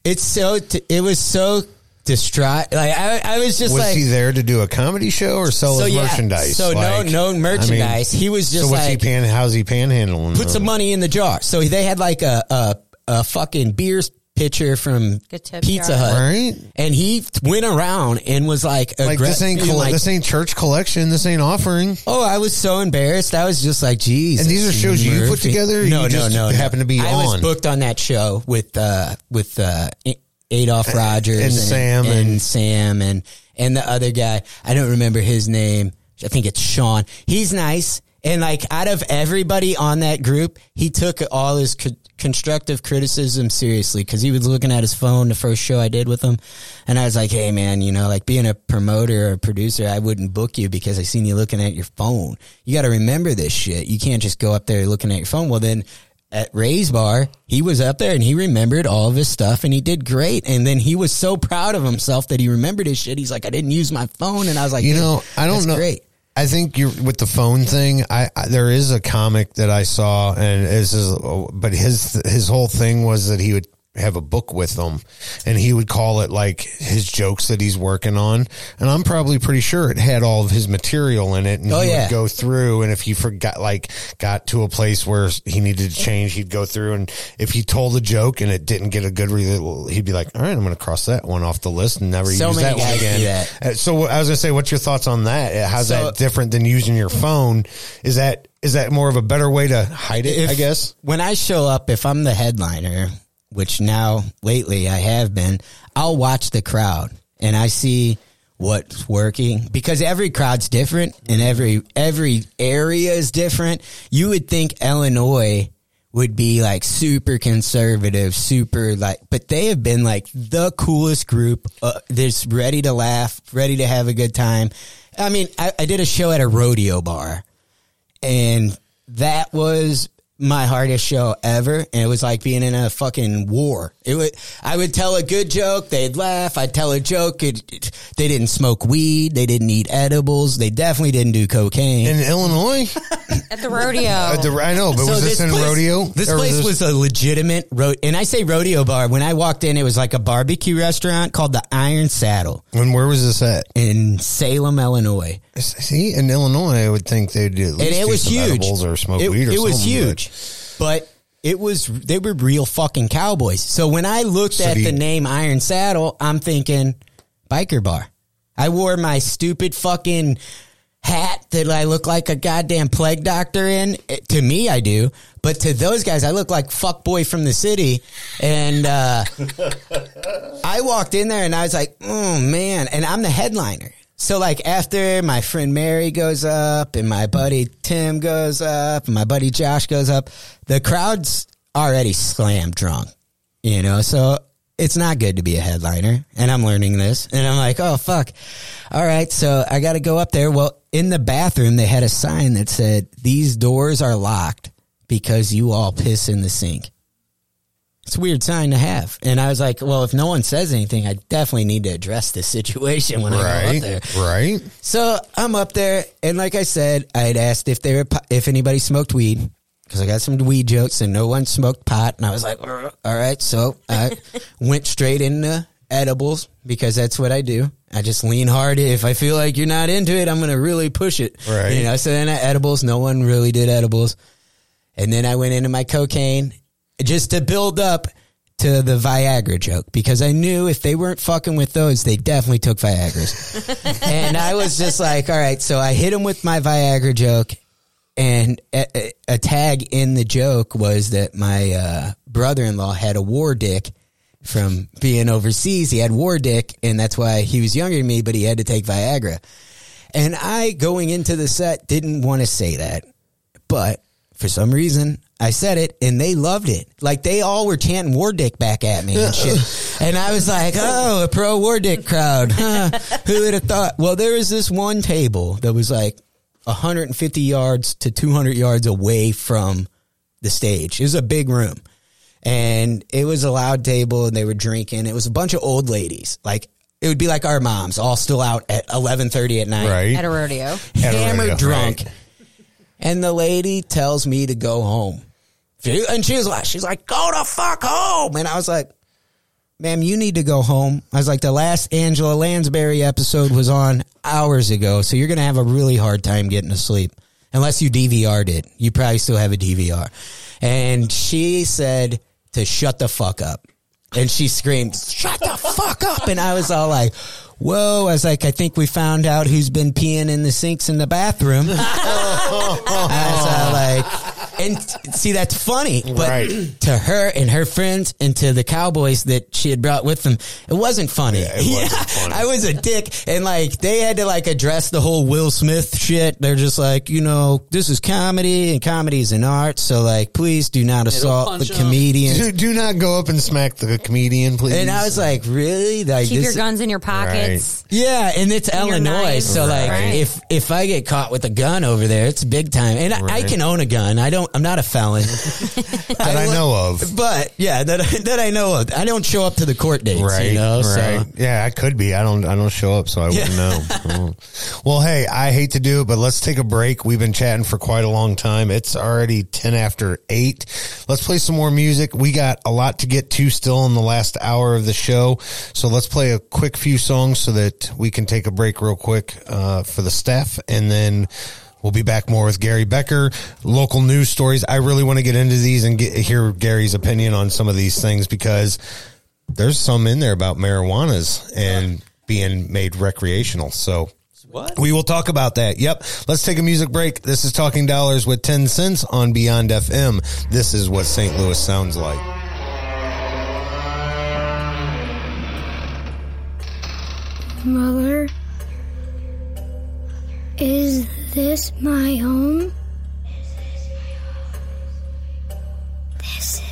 it's so. It was so distraught. Like I, I was just was like, he there to do a comedy show or sell So, his yeah. merchandise? So, no- Like, no I mean, merchandise. He was just so what's like- he pan? How's he panhandling? put some money in the jar. So they had like a a, a fucking beer pitcher from tip Pizza jar. Hut, Right. And he went around and was like, Like this ain't being coll- like, this ain't church collection. This ain't offering. Oh, I was so embarrassed. I was just like, geez. And these are shows you put together? or No, you no, just no, no. Happen to be I on. was booked on that show with uh with uh A- Adolph Rogers and Sam and, and- Sam and and the other guy. I don't remember his name. I think it's Sean. He's nice. And like out of everybody on that group, he took all his co- constructive criticism seriously because he was looking at his phone the first show I did with him, and I was like, "Hey man, you know, like being a promoter or a producer, I wouldn't book you because I seen you looking at your phone. You got to remember this shit. You can't just go up there looking at your phone. Well, then at Ray's bar, he was up there and he remembered all of his stuff and he did great. And then he was so proud of himself that he remembered his shit. He's like, I didn't use my phone, and I was like, you know, I don't know. Great. I think you're with the phone thing. I, I there is a comic that I saw, and this is, but his his whole thing was that he would have a book with him, and he would call it like his jokes that he's working on. And I'm probably pretty sure it had all of his material in it, and Oh, he yeah. would go through. And if he forgot, like, got to a place where he needed to change, he'd go through. And if he told a joke and it didn't get a good read, he'd be like, "All right, I'm going to cross that one off the list and never So use that one again." that. Uh, So I was gonna say, what's your thoughts on that? Uh, How's So- that different than using your phone? Is that is that more of a better way to hide it? If- I guess. when I show up, if I'm the headliner, which now lately I have been, I'll watch the crowd and I see what's working because every crowd's different and every every area is different. You would think Illinois would be like super conservative, super like, but they have been like the coolest group. Uh, that's ready to laugh, ready to have a good time. I mean, I, I did a show at a rodeo bar and that was my hardest show ever and it was like being in a fucking war it would i would tell a good joke they'd laugh i'd tell a joke it, it- they didn't smoke weed they didn't eat edibles they definitely didn't do cocaine In Illinois, At the rodeo. Uh, the- I know, but So was this, in place- rodeo? This Or place this- was a legitimate ro- and I say rodeo bar. When I walked in, it was like a barbecue restaurant called the Iron Saddle And where was this at? in Salem, Illinois. See, in Illinois, I would think they'd do at least and it do was huge. or smoke it, weed or something. it was huge, but it was they were real fucking cowboys. So when I looked So at you- the name Iron Saddle, I'm thinking biker bar. I wore my stupid fucking hat that I look like a goddamn plague doctor in. It- to me, I do, but to those guys, I look like fuck boy from the city. And uh, I walked in there and I was like, oh man, and I'm the headliner. So like after my friend Mary goes up and my buddy Tim goes up and my buddy Josh goes up, the crowd's already slam drunk, you know, so it's not good to be a headliner and I'm learning this and I'm like, oh fuck. All right. So I got to go up there. Well, in the bathroom, they had a sign that said, these doors are locked because you all piss in the sink. A weird sign to have. And I was like, well, if no one says anything, I definitely need to address this situation when I go right, up there. right. So I'm up there, and like I said, I had asked if they were if anybody smoked weed because I got some weed jokes, and no one smoked pot. And I was like, "Uh, all right. So I went straight into edibles because that's what I do. I just lean hard. If I feel like you're not into it, I'm gonna really push it. Right. You know. So then I edibles. No one really did edibles, and then I went into my cocaine just to build up to the Viagra joke because I knew if they weren't fucking with those, they definitely took Viagra's. and I was just like, all right, so I hit him with my Viagra joke. And a, a- a tag in the joke was that my uh, brother in law had a war dick from being overseas. He had war dick, and that's why he was younger than me, but he had to take Viagra. And I, going into the set, didn't want to say that. But for some reason, I said it and they loved it. Like they all were chanting war dick back at me and shit. and I was like, oh, a pro war dick crowd. Huh. Who would have thought? Well, there was this one table that was like 150 yards to 200 yards away from the stage. It was a big room. And it was a loud table and they were drinking. It was a bunch of old ladies. Like it would be like our moms, all still out at eleven thirty at night, Right. At a rodeo. At a hammered rodeo, drunk, right. And the lady tells me to go home, and she was like, she's like, go the fuck home, and I was like. Ma'am, you need to go home. I was like, the last Angela Lansbury episode was on hours ago, so you're going to have a really hard time getting to sleep. Unless you DVR'd it. You probably still have a DVR. And she said to shut the fuck up. And she screamed, shut the fuck up. And I was all like, whoa. I was like, I think we found out who's been peeing in the sinks in the bathroom. I like, and see, that's funny. But Right. to her and her friends and to the cowboys that she had brought with them, it wasn't funny. Yeah, it wasn't funny. I was a dick. And like, they had to like address the whole Will Smith shit. They're just like, you know, this is comedy and comedy is an art. So like, please do not assault the comedian. Do, do not go up and smack the comedian, please. And I was like, really? Like, Keep your guns in your pockets. yeah, and it's And Illinois, knives. so like if if I get caught with a gun over there, it's big time. And I, I can own a gun. I don't. I'm not a felon that I know of. but yeah, that that I know of. I don't show up to the court dates. Right, you know, right. so Yeah, I could be. I don't. I don't show up, so I wouldn't know. Well, hey, I hate to do it, but let's take a break. We've been chatting for quite a long time. It's already ten after eight. Let's play some more music. We got a lot to get to still in the last hour of the show, so let's play a quick few songs so that we can take a break real quick uh, for the staff, and then. We'll be back more with Gary Becker, local news stories. I really want to get into these and get, hear Gary's opinion on some of these things because there's some in there about marijuana's and being made recreational. So What? we will talk about that. Yep. Let's take a music break. This is Talking Dollars with Tencents on Beyond FM. This is what St. Louis sounds like. Mother, is this my home? This is beautiful.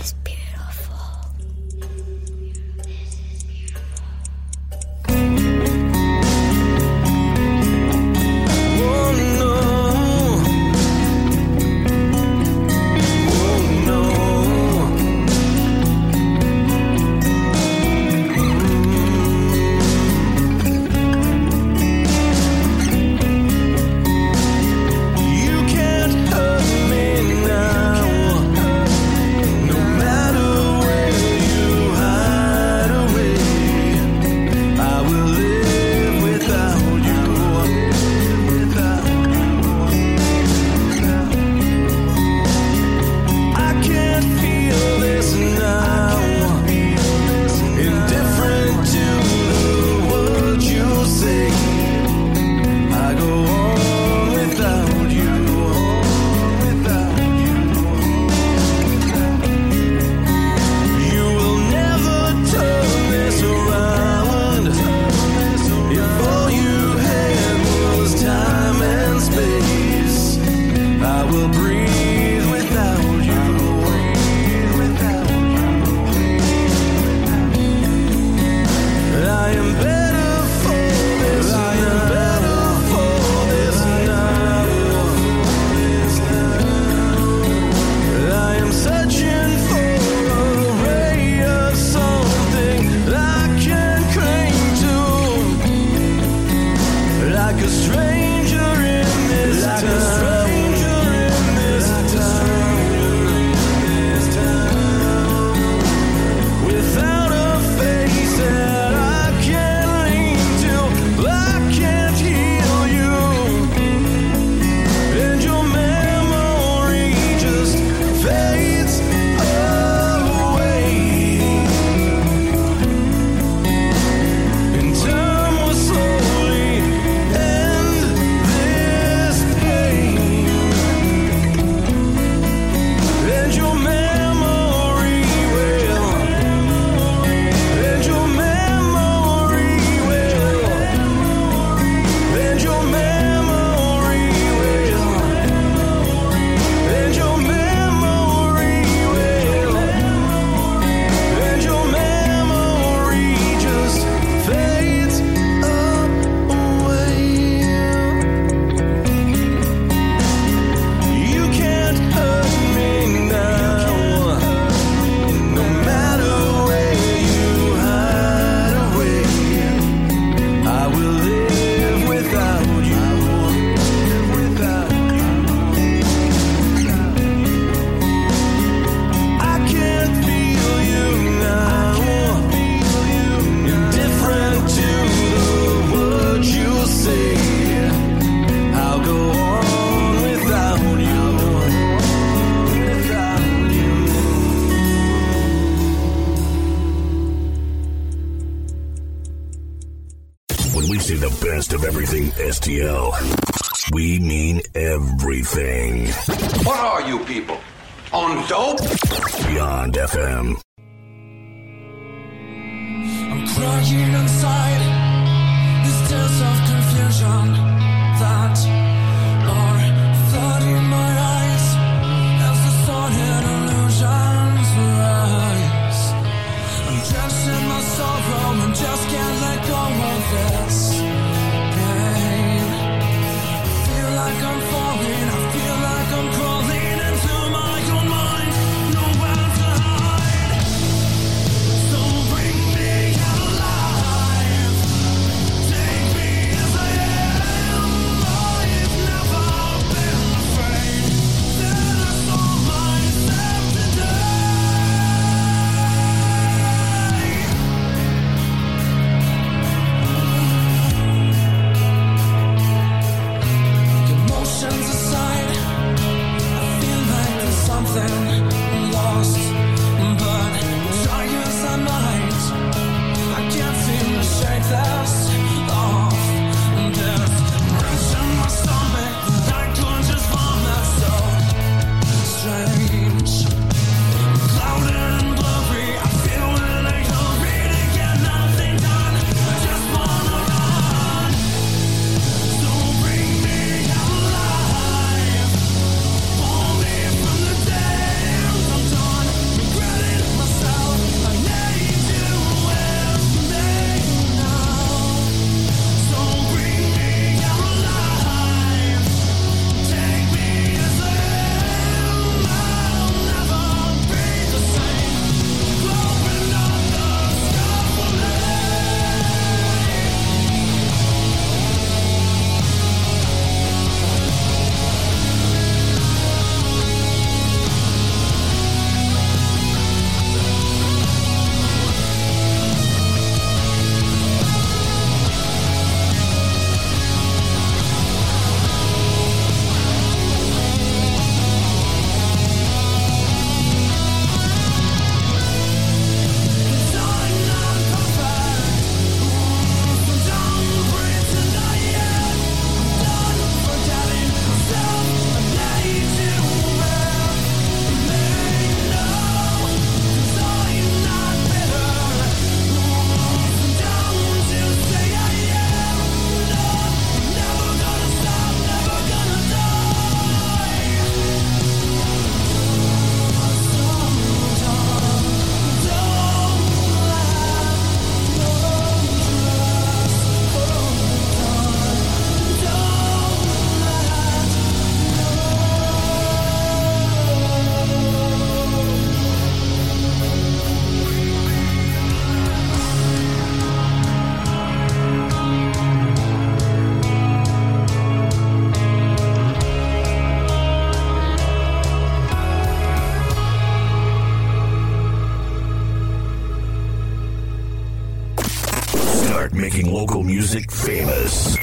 music famous.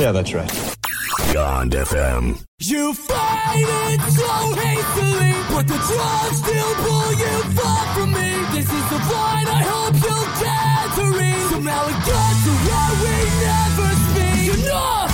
Yeah, that's right. Beyond FM. You fight it so hastily, but the drugs still pull you far from me. This is the wine I hope you'll care to read. So now it got we never speak. Enough!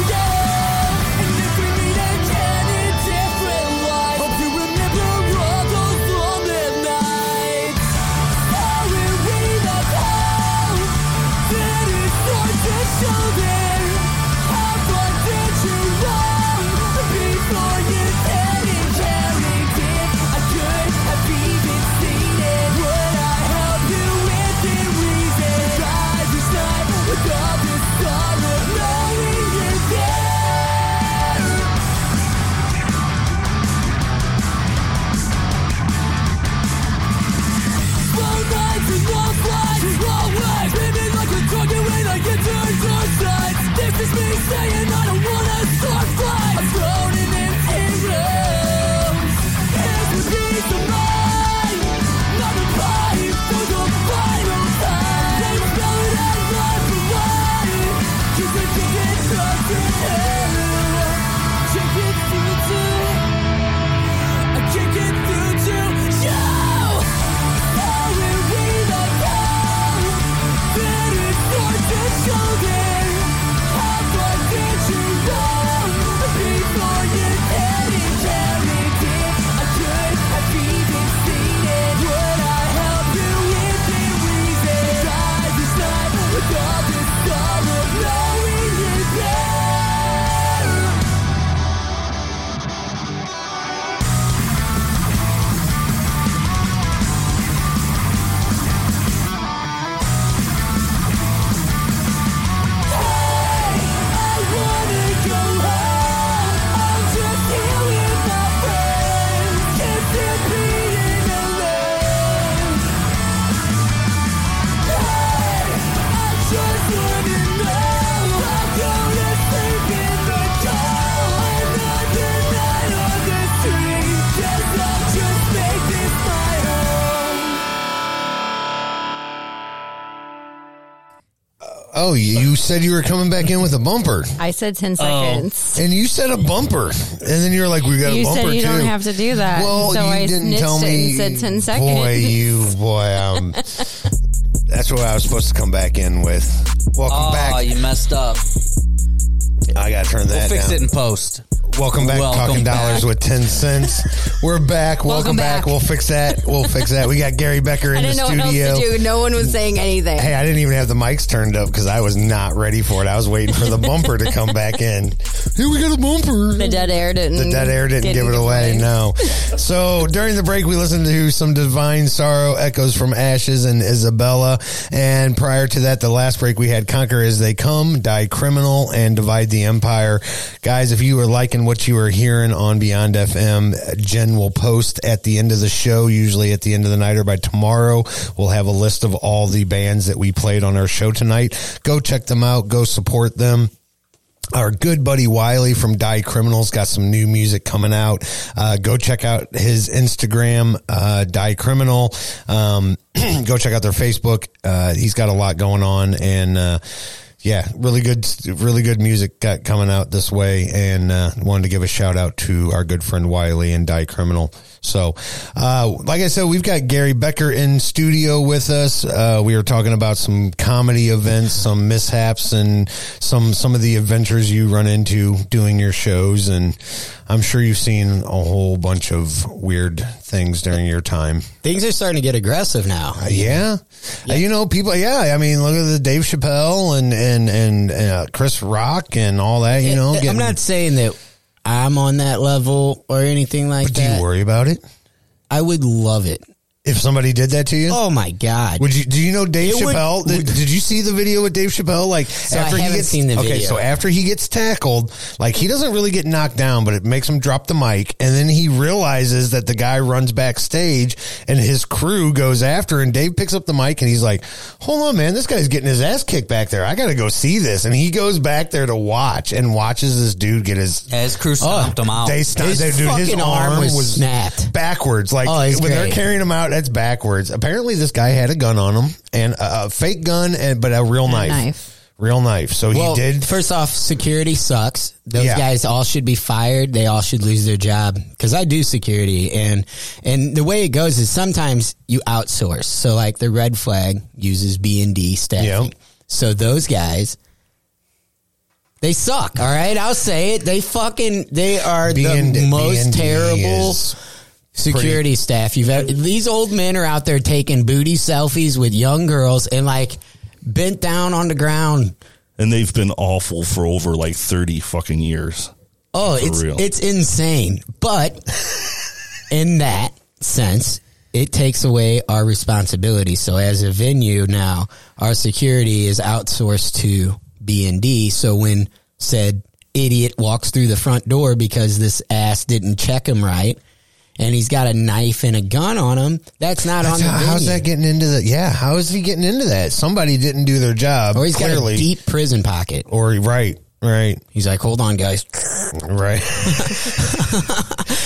saying I don't Oh, you you said you were coming back in with a bumper. I said 10 seconds. And you said a bumper. And then you're like, we got You a bumper said you too. don't have to do that. Well, so you I didn't snitched tell it me. and said 10 seconds. Boy, you, boy, um, that's what I was supposed to come back in with. Welcome Oh, back. you messed up. I got to turn that We'll that fix down. it in post. Welcome back, Welcome talking back. dollars with ten cents. We're back. Welcome, Welcome back. back. We'll fix that. We'll fix that. We got Gary Becker in the didn't know what studio. else to do. No one was saying anything. Hey, I didn't even have the mics turned up because I was not ready for it. I was waiting for the bumper to come back in. Here we got a bumper. the dead air didn't. The dead air didn't give it away. No. So during the break, we listened to some Divine Sorrow echoes from Ashes and Isabella. And prior to that, the last break, we had Conquer as They Come, Die Criminal, and Divide the Empire. Guys, if you are liking what you are hearing on Beyond FM, Jen will post at the end of the show, usually at the end of the night or by tomorrow. We'll have a list of all the bands that we played on our show tonight. Go check them out. Go support them. Our good buddy Wiley from Die Criminals got some new music coming out. Uh, go check out his Instagram, uh, Die Criminal. Um, go check out their Facebook. Uh, he's got a lot going on and, uh, yeah, really good, really good music got coming out this way, and uh, wanted to give a shout out to our good friend Wiley and Die Criminal. So, uh, like I said, we've got Gary Becker in studio with us. Uh, we are talking about some comedy events, some mishaps, and some some of the adventures you run into doing your shows. And I'm sure you've seen a whole bunch of weird things during your time. Things are starting to get aggressive now. Uh, yeah. Uh, you know, people, yeah. I mean, look at the Dave Chappelle and, and, and, uh, Chris Rock and all that, you know. I'm not saying that I'm on that level or anything like But do that. you worry about it? I would love it. If somebody did that to you? Oh my god! Would you? Do you know Dave It would- Chappelle? did, did you see the video with Dave Chappelle? Like I haven't seen the okay, video. so after he gets tackled, like he doesn't really get knocked down, but it makes him drop the mic, and then he realizes that the guy runs backstage, and his crew goes after, and Dave picks up the mic, and he's like, "Hold on, man, this guy's getting his ass kicked back there. I got to go see this." And he goes back there to watch and watches this dude get his Yeah, his crew stomped oh, him out. They stopped. His Dude, his arm arm was was snapped. backwards. Like Oh, when they're carrying him out, that's backwards. Apparently, this guy had a gun on him and a, a fake gun, and but a real knife. knife. Real knife. So well, he did. First off, security sucks. Those Yeah. guys all should be fired. They all should lose their job because I do security, and and the way it goes is sometimes you outsource. So like the red flag uses B and D staff. Yep. So those guys. They suck, all right? I'll say it. They fucking they are B&D the most B&D terrible is security staff you've ever. These old men are out there taking booty selfies with young girls and like bent down on the ground. And they've been awful for over like 30 fucking years. Oh, For it's real. it's insane. But in that sense, it takes away our responsibility. So as a venue now, our security is outsourced to B and D. So when said idiot walks through the front door because this ass didn't check him right, and he's got a knife and a gun on him, that's not That's on the how- how's that getting into the? Yeah, how is he getting into that? Somebody didn't do their job. or he's clearly. got a deep prison pocket. Or right, right, He's like, hold on, guys. right.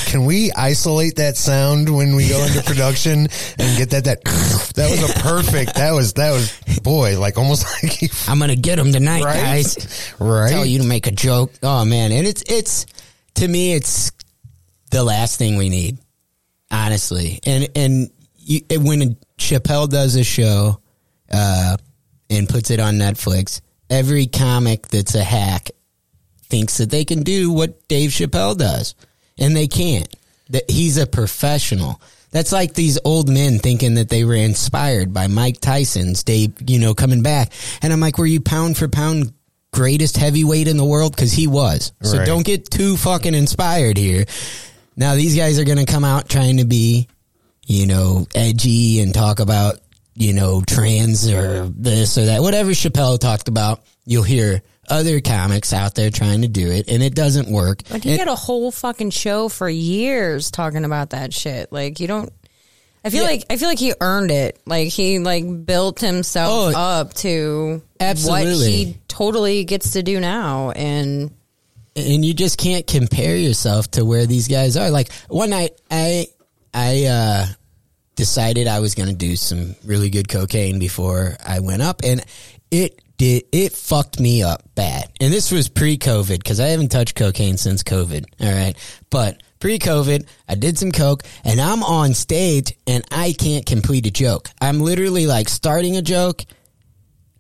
Can we isolate that sound when we go into production and get that? That that was a perfect. That was that was boy, like almost like he I'm gonna get him tonight, Right? guys. right. tell you to make a joke. Oh man, and it's it's to me it's the last thing we need, honestly. And and you, when Chappelle does a show, uh, and puts it on Netflix, every comic that's a hack thinks that they can do what Dave Chappelle does, and they can't. That he's a professional. That's like these old men thinking that they were inspired by Mike Tyson's Dave, you know, coming back. And I'm like, were you pound for pound greatest heavyweight in the world? Because he was. So Right. don't get too fucking inspired here. Now these guys are going to come out trying to be, you know, edgy and talk about, you know, trans or this or that. Whatever Chappelle talked about, you'll hear other comics out there trying to do it, and it doesn't work. But he And- had a whole fucking show for years talking about that shit. Like you don't. I feel Yeah. like I feel like he earned it. Like he like built himself Oh, up to what he totally gets to do now. And and you just can't compare yourself to where these guys are. Like one night, I I uh, decided I was going to do some really good cocaine before I went up, and it did it fucked me up bad. And this was pre-COVID because I haven't touched cocaine since COVID. All right, but pre-COVID, I did some coke, and I'm on stage and I can't complete a joke. I'm literally like starting a joke,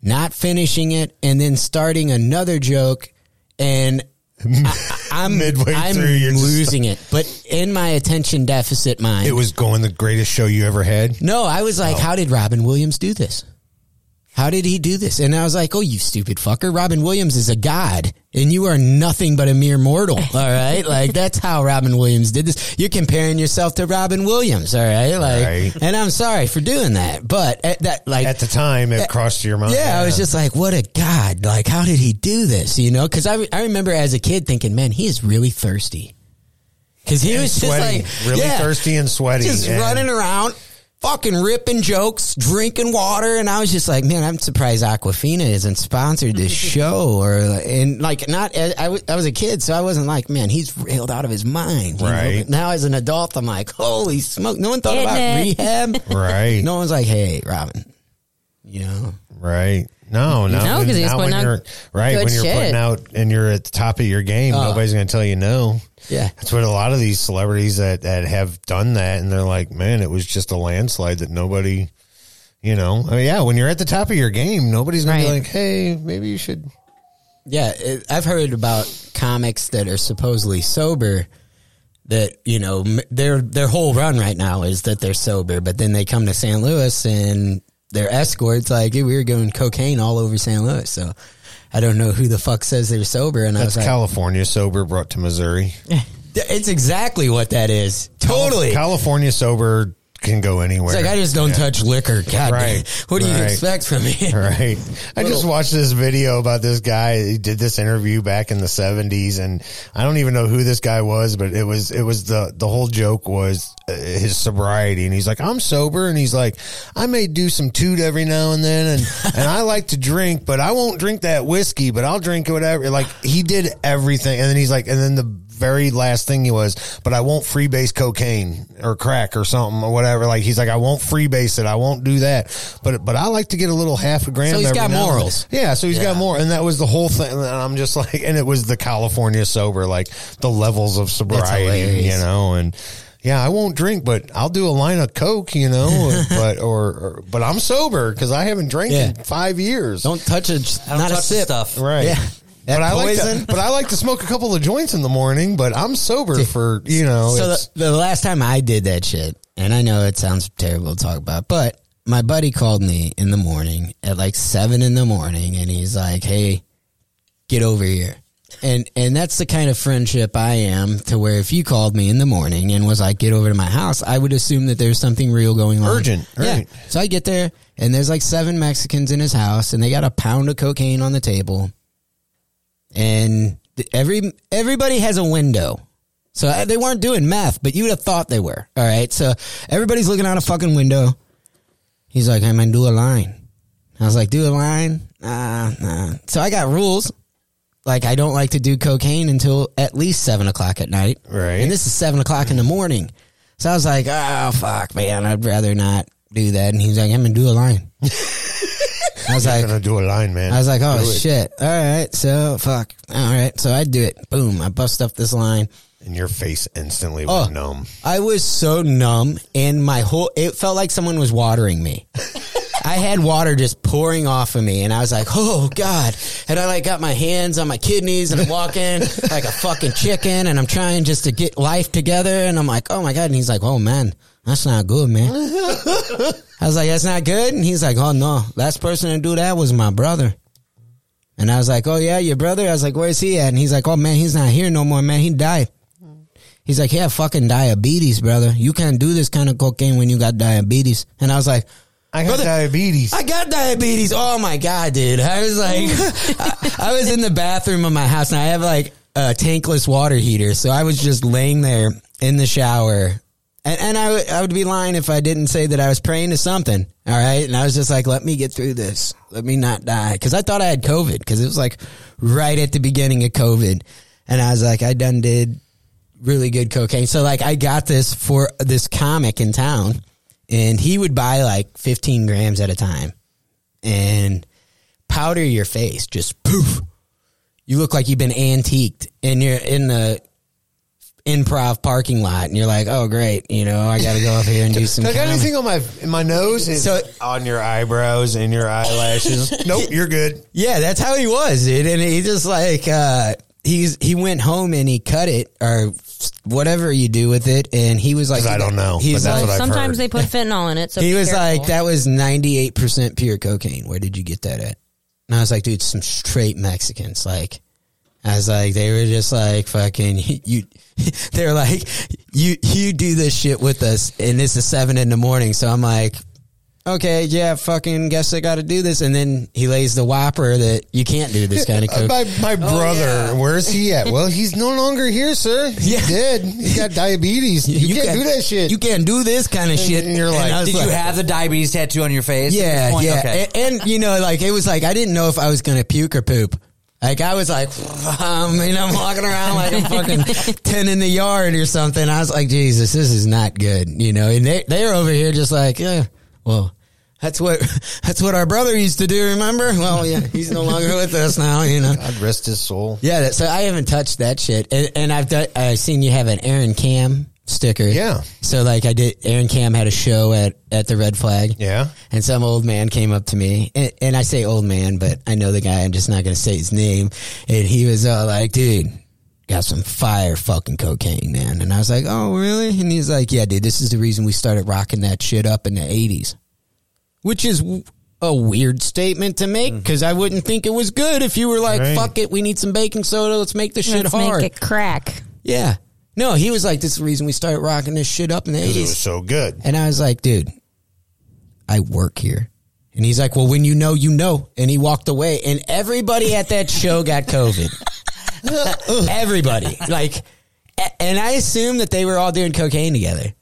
not finishing it, and then starting another joke, and I, I'm Midway I'm through, you're just- losing it. But in my attention deficit mind, It was going the greatest show you ever had. no, I was like, Oh. how did Robin Williams do this? How did he do this? And I was like, oh, you stupid fucker. Robin Williams is a god and you are nothing but a mere mortal. All right. Like that's how Robin Williams did this. You're comparing yourself to Robin Williams. All right. Like, Right. and I'm sorry for doing that. But at that, like, At the time, it crossed your mind. yeah, I was just like, what a god. Like, how did he do this? You know? Cause I, I remember as a kid thinking, man, he is really thirsty. Cause he And was just like, really yeah, thirsty and sweaty. just and- running around, fucking ripping jokes, drinking water, and I was just like, man, I'm surprised Aquafina isn't sponsored this show, or and like not. I, was- I was a kid, so I wasn't like, man, he's railed out of his mind, you know? Right. But now as an adult, I'm like, holy smoke! No one thought Getting about it. rehab. Right. No one's like, hey, Robin, you know. Right. No, no. No, 'cause when- he was putting when out you're right good when you're shit. putting out and you're at the top of your game, Oh. nobody's going to tell you no. Yeah. That's what a lot of these celebrities that that have done that, and they're like, man, it was just a landslide that nobody, you know, I mean, yeah. When you're at the top of your game, nobody's going to be like, hey, maybe you should. Yeah, it, I've heard about comics that are supposedly sober. That you know, m- their their whole run right now is that they're sober, but then they come to St. Louis and their escorts like, "Hey, we were doing cocaine all over St. Louis." So I don't know who the fuck says they're sober. And I That's was like, California sober brought to Missouri. "It's exactly what that is. Totally." California sober can go anywhere. It's like I just don't touch liquor. God, Right. damn. what do you expect from me? Right. I just watched this video about this guy. He did this interview back in the seventies and I don't even know who this guy was, but it was, it was the, the whole joke was uh, his sobriety. And he's like, I'm sober. And he's like, I may do some toot every now and then. And, and I like to drink, but I won't drink that whiskey, but I'll drink whatever. Like he did everything. And then he's like, and then the very last thing he was, but I won't freebase cocaine or crack or something or whatever. Like he's like, I won't freebase it. I won't do that. But but I like to get a little half a gram. So he's every got now and morals. Yeah, so he's Yeah. got more, and that was the whole thing. And I'm just like, and it was the California sober, like the levels of sobriety, you know, and. Yeah, I won't drink, but I'll do a line of coke, you know. but or, or but I'm sober because I haven't drank in five years. Don't touch it. don't Not a touch sip. stuff. Right. Yeah. That But I like to, but I like to smoke a couple of joints in the morning. But I'm sober for you know. So the, the last time I did that shit, and I know it sounds terrible to talk about, but my buddy called me in the morning at like seven in the morning, and he's like, "Hey, get over here." And and that's the kind of friendship I am to where if you called me in the morning and was like, "Get over to my house," I would assume that there's something real going on. Urgent, yeah. So I get there, and there's like seven Mexicans in his house, and they got a pound of cocaine on the table, and every everybody has a window. So uh, they weren't doing meth, but you would have thought they were. All right. So everybody's looking out a fucking window. He's like, I'm gonna do a line. I was like, do a line? Nah, nah. So I got rules. Like I don't like to do cocaine until at least seven o'clock at night. Right. And this is seven o'clock in the morning. So I was like, oh fuck, man, I'd rather not do that. And he's like, I'm gonna do a line. I was like, gonna do a line, man. I was like, oh Do it. shit. All right. So fuck. All right. So I do it. Boom. I bust up this line. and your face instantly Oh. went numb. I was so numb and my whole, it felt like someone was watering me. I had water just pouring off of me and I was like, oh God. And I like got my hands on my kidneys and I'm walking like a fucking chicken and I'm trying just to get life together. And I'm like, oh my God. And he's like, oh man, that's not good, man. I was like, that's not good. And he's like, oh no, last person to do that was my brother. And I was like, oh yeah, your brother? I was like, where's he at? And he's like, oh man, he's not here no more, man. He died. He's like, yeah, fucking diabetes, brother. You can't do this kind of cocaine when you got diabetes. And I was like, I got Brother, diabetes. I got diabetes. Oh my god, dude! I was like, I, I was in the bathroom of my house, and I have like a tankless water heater, so I was just laying there in the shower, and, and I would I would be lying if I didn't say that I was praying to something. All right, and I was just like, let me get through this, let me not die, because I thought I had COVID, because it was like right at the beginning of COVID, and I was like, I done did really good cocaine. So like I got this for this comic in town and he would buy like 15 grams at a time. And powder your face, just poof. You look like you've been antiqued, and you're in the improv parking lot, and you're like, "Oh, great! You know, I got to go up here and do some." I got comedy." anything on my in my nose? Is So- on your eyebrows and your eyelashes? nope, you're good. Yeah, that's how he was, dude. And he just like uh he's he went home and he cut it or whatever you do with it, and he was like, I don't know, He's but that's like, what Sometimes heard. they put fentanyl in it. So he was careful. like, that was ninety eight percent pure cocaine. Where did you get that at? And I was like, dude, some straight Mexicans. Like, I was like, they were just like fucking you. They're like, you you do this shit with us, and it's a seven in the morning. So I'm like, okay, yeah, fucking guess I got to do this. And then he lays the whopper that you can't do this kind of coke. my my oh, brother, where's he at? Well, he's no longer here, sir. He Yeah. did. He got diabetes. You, can't can- do that shit. You can't do this kind of shit. and you're like, Did you have the diabetes tattoo on your face? Yeah, yeah. Okay. And, and, you know, like it was like I didn't know if I was gonna puke or poop. Like I was like, um, you know, I'm walking around like I'm fucking ten in the yard or something. I was like, Jesus, this is not good, you know. And they they're over here just like, yeah, well, that's what that's what our brother used to do. Remember? Well, yeah, he's no longer with us now, you know. God rest his soul. Yeah, that, so I haven't touched that shit, and, and I've done, I've seen you have an Aaron Cam sticker. Yeah. So like I did, Aaron Cam had a show at at the Red Flag. Yeah. And some old man came up to me, and, and I say old man, but I know the guy. I'm just not going to say his name. And he was all like, "Dude, got some fire fucking cocaine, man." And I was like, "Oh, really?" And he's like, "Yeah, dude. This is the reason we started rocking that shit up in the '80s." Which is a weird statement to make mm-hmm. because I wouldn't think it was good if you were like, Right. "Fuck it, we need some baking soda. Let's make this shit Let's hard." make it crack. yeah. No, he was like, "This is the reason we started rocking this shit up in the 'Cause it '80s." was so good. And I was like, dude, I work here. And he's like, well, when you know, you know. And he walked away. And everybody at that show got COVID. everybody. Like, a- and I assumed that they were all doing cocaine together.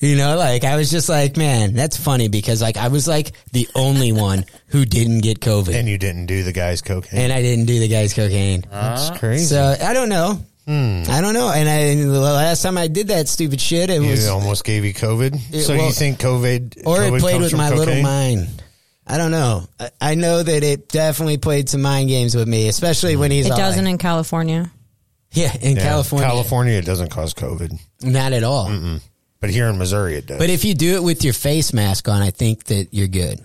You know, like I was just like, man, that's funny because like I was like the only one who didn't get COVID. And you didn't do the guy's cocaine. And I didn't do the guy's cocaine. That's crazy. So I don't know. Hmm. I don't know. And I, the last time I did that stupid shit, it it was almost gave you COVID. It- so well- you think COVID or COVID it played with from my little mind. I don't know. I, I know that it definitely played some mind games with me, especially when he's It doesn't like- in California. yeah, in Yeah, California, California, it doesn't cause COVID, not at all. but here in Missouri, it does. But if you do it with your face mask on, I think that you're good.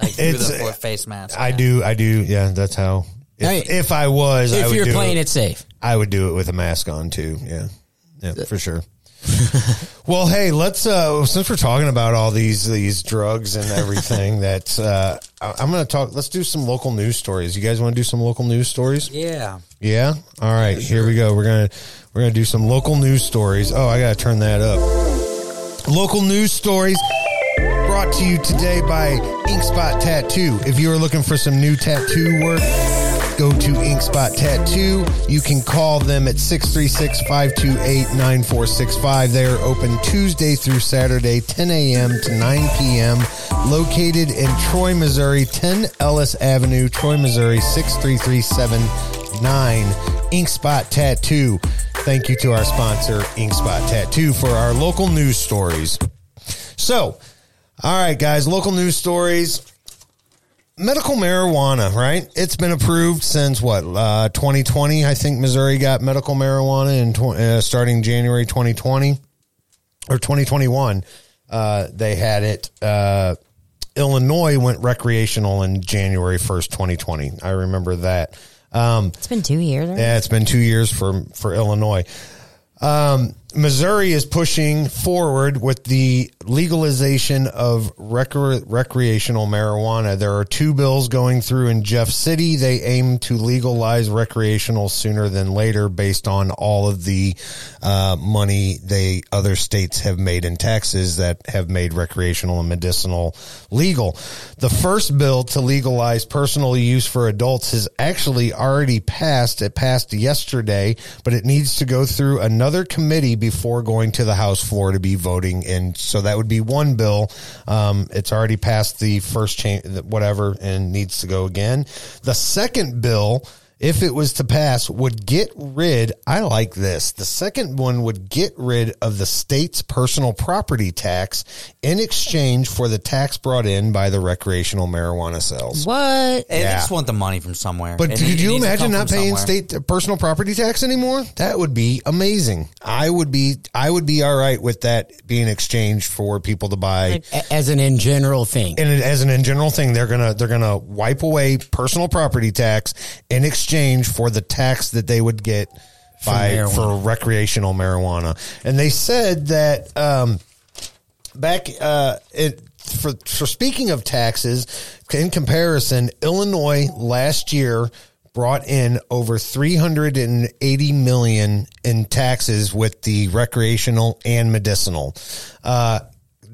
Like It's- the face mask. I do, I do. Yeah, that's how. If, Hey, if I was, I if would you're do playing it safe, I would do it with a mask on too. Yeah, yeah, for sure. well, hey, let's uh since we're talking about all these these drugs and everything that uh I- I'm going to talk let's do some local news stories. You guys want to do some local news stories? Yeah. Yeah. All right, here we go. We're going to we're going to do some local news stories. Oh, I got to turn that up. Local news stories brought to you today by Inkspot Tattoo. If you are looking for some new tattoo work, go to Inkspot Tattoo. You can call them at 636 528 9465. They are open Tuesday through Saturday, 10 a.m. to 9 p.m. Located in Troy, Missouri, 10 Ellis Avenue, Troy, Missouri, 63379. Inkspot Tattoo. Thank you to our sponsor, Inkspot Tattoo, for our local news stories. So, all right, guys, local news stories. Medical marijuana, right? It's been approved since what, uh, 2020? I think Missouri got medical marijuana in tw- uh, starting January 2020 or 2021. Uh, they had it. Uh, Illinois went recreational in January 1st, 2020. I remember that. Um, It's been two years. already. yeah, it's been two years for for Illinois. Um, Missouri is pushing forward with the legalization of recre- recreational marijuana. There are two bills going through in Jeff City. They aim to legalize recreational sooner than later, based on all of the uh, money they other states have made in taxes that have made recreational and medicinal legal. The first bill to legalize personal use for adults has actually already passed. It passed yesterday, but it needs to go through another committee before going to the House floor to be voting. And so that would be one bill. Um, it's already passed the first change, whatever, and needs to go again. The second bill if it was to pass, would get rid, I like this. The second one would get rid of the state's personal property tax in exchange for the tax brought in by the recreational marijuana sales. What? They Yeah. just want the money from somewhere. But It- could it you needs imagine not paying somewhere. state personal property tax anymore? That would be amazing. I would be I would be all right with that being exchanged for people to buy As an in general thing. and it- as an in general thing, they're gonna they're gonna wipe away personal property tax in exchange for the tax that they would get by marijuana. for recreational marijuana. And they said that um, back uh, it for for speaking of taxes, in comparison, Illinois last year brought in over 380 million in taxes with the recreational and medicinal. Uh,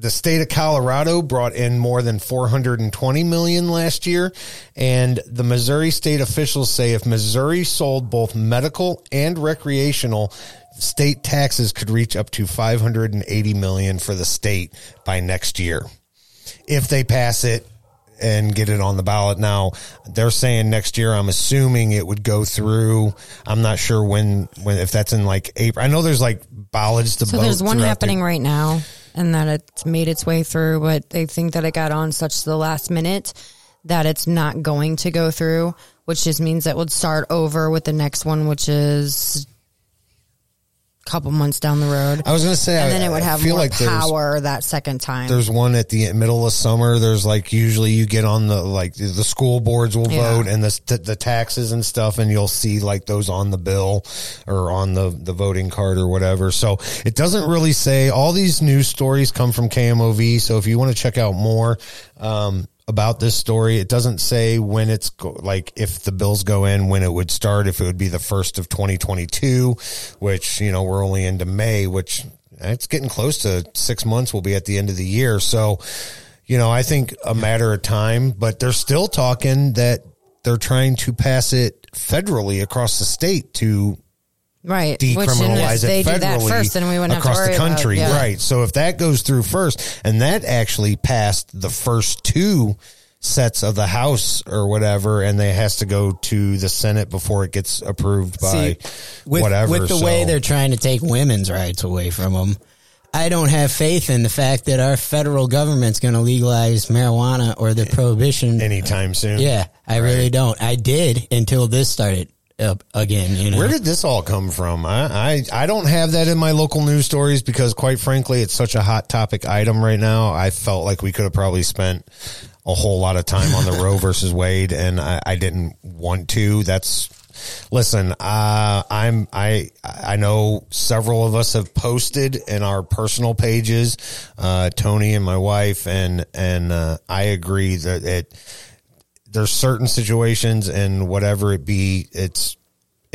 the state of Colorado brought in more than 420 million last year. And the Missouri state officials say if Missouri sold both medical and recreational, state taxes could reach up to 580 million for the state by next year. If they pass it and get it on the ballot now, they're saying next year. I'm assuming it would go through. I'm not sure when, when, if that's in like April. I know there's like ballots to So there's one throughout the- happening right now, and that it's made its way through, but they think that it got on such the last minute that it's not going to go through, which just means that would start over with the next one, which is couple months down the road. I was going to say, and I- then it would have feel more like power that second time. There's one at the middle of summer. There's like usually you get on the like the school boards will Yeah. vote and the the taxes and stuff, and you'll see like those on the bill or on the the voting card or whatever. So it doesn't really say. All these news stories come from KMOV. So if you want to check out more. Um, about this story, it doesn't say when it's go- like if the bills go in, when it would start, if it would be the first of 2022, which, you know, we're only into May, which it's getting close to six months. We'll be at the end of the year. So, you know, I think a matter of time, but they're still talking that they're trying to pass it federally across the state to right. Which, and if decriminalize they it do that federally first, we wouldn't have to across worry the country. About, yeah. Right. So if that goes through first, and that actually passed the first two sets of the House or whatever, and they has to go to the Senate before it gets approved by with, whatever. With the So- way they're trying to take women's rights away from them, I don't have faith in the fact that our federal government's going to legalize marijuana or the prohibition anytime soon. Yeah, I really don't. I did until this started again. You know, Where did this all come from? I, I I don't have that in my local news stories because, quite frankly, it's such a hot topic item right now. I felt like we could have probably spent a whole lot of time on the Roe versus Wade, and I, I didn't want to. That's listen. Uh, I'm I I know several of us have posted in our personal pages. Uh, Tony and my wife, and and uh, I agree that it there's certain situations and whatever it be, it's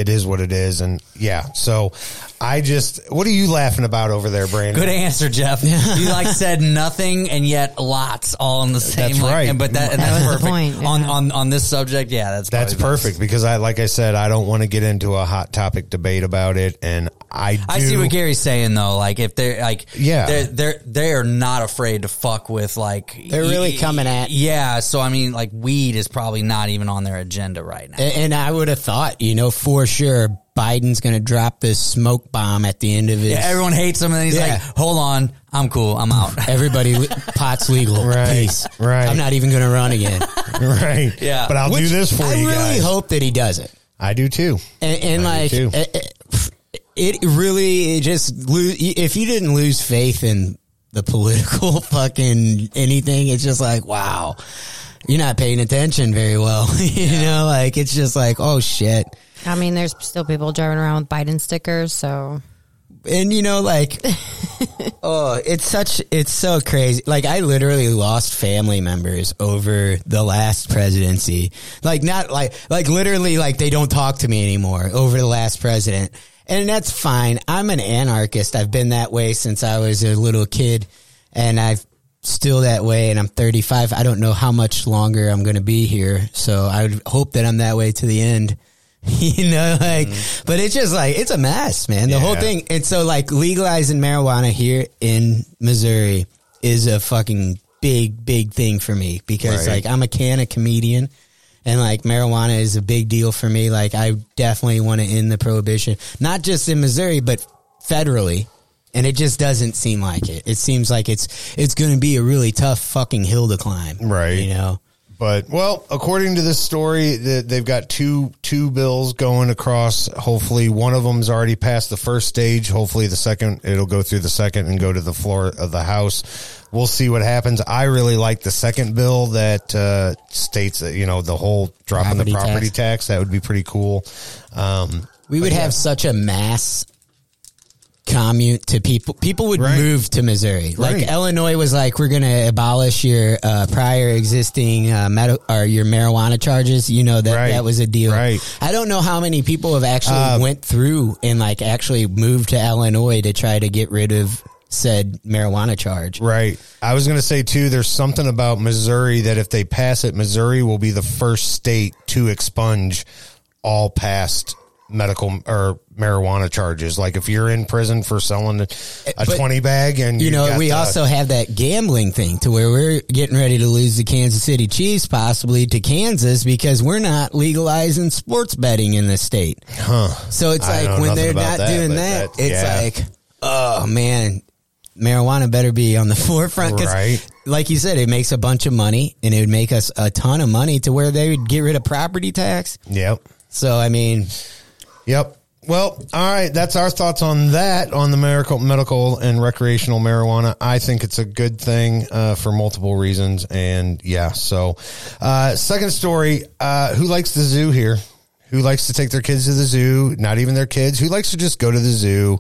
it is what it is, and yeah. So I just, what are you laughing about over there, Brandon? Good answer, Jeff. you like said nothing and yet lots all in the same. That's right. and- but that, and that's was the perfect point, yeah. on on on this subject. Yeah, that's That's probably best. perfect because I, like I said, I don't want to get into a hot topic debate about it, and I do. I see what Gary's saying though. Like if they're like, Yeah. they're they're they're not afraid to fuck with like. They're really coming at- Yeah, so I mean, like weed is probably not even on their agenda right now. A- And I would have thought, you know, for sure, Biden's going to drop this smoke bomb at the end of his. Yeah, everyone hates him, and he's Yeah. like, "Hold on, I'm cool, I'm out." Everybody, pot's legal. Right, Peace. right. I'm not even going to run again. right. Yeah. but I'll do this for I you I really guys. hope that he does it. I do too. And, and like, too. eh, eh, it really it just lose. If you didn't lose faith in the political fucking anything, it's just like, wow, you're not paying attention very well. you know, like it's just like, oh shit. I mean, there's still people driving around with Biden stickers, so. And you know like oh it's such it's so crazy. Like i literally lost family members over the last presidency. Like not like like literally like they don't talk to me anymore over the last president. And that's fine. I'm an anarchist. I've been that way since i was a little kid. And i've still that way and i'm 35 i don't know how much longer i'm going to be here. So i would hope that i'm that way to the end you know, like, mm-hmm. but it's just like, it's a mess, man. The whole thing. And so like legalizing marijuana here in Missouri is a fucking big, big thing for me because Right. like I'm a can of comedian and like marijuana is a big deal for me. Like I definitely want to end the prohibition, not just in Missouri, but federally. and it just doesn't seem like it. It seems like it's it's going to be a really tough fucking hill to climb, Right. You know, But well, according to this story, th- they've got two two bills going across. Hopefully, one of them's already passed the first stage. Hopefully, the second it'll go through the second and go to the floor of the House. We'll see what happens. I really like the second bill that uh, states that you know the whole dropping Property the property tax. tax. That would be pretty cool. Um, we would yeah. have such a mass commute to people. People would Right. move to Missouri. Like Right. Illinois was like, we're going to abolish your uh, prior existing uh, med- or your marijuana charges. You know that Right. that was a deal. Right. I don't know how many people have actually Uh, went through and like actually moved to Illinois to try to get rid of said marijuana charge. Right. I was going to say too. There's something about Missouri that if they pass it, Missouri will be the first state to expunge all past medical or marijuana charges. Like if you're in prison for selling a, a But, 20 bag and You know, we the- also have that gambling thing to where we're getting ready to lose the Kansas City Chiefs possibly to Kansas because we're not legalizing sports betting in the state. Huh. So it's I like when they're not that, doing that, that- it's yeah. like, oh man, marijuana better be on the forefront. 'Cause Right. Like you said, it makes a bunch of money and it would make us a ton of money to where they would get rid of property tax. Yep. So, I mean, Yep. Well, all right. That's our thoughts on that, on the medical, medical and recreational marijuana. I think it's a good thing uh, for multiple reasons. And yeah, so uh, second story uh, who likes the zoo here? Who likes to take their kids to the zoo? Not even their kids. Who likes to just go to the zoo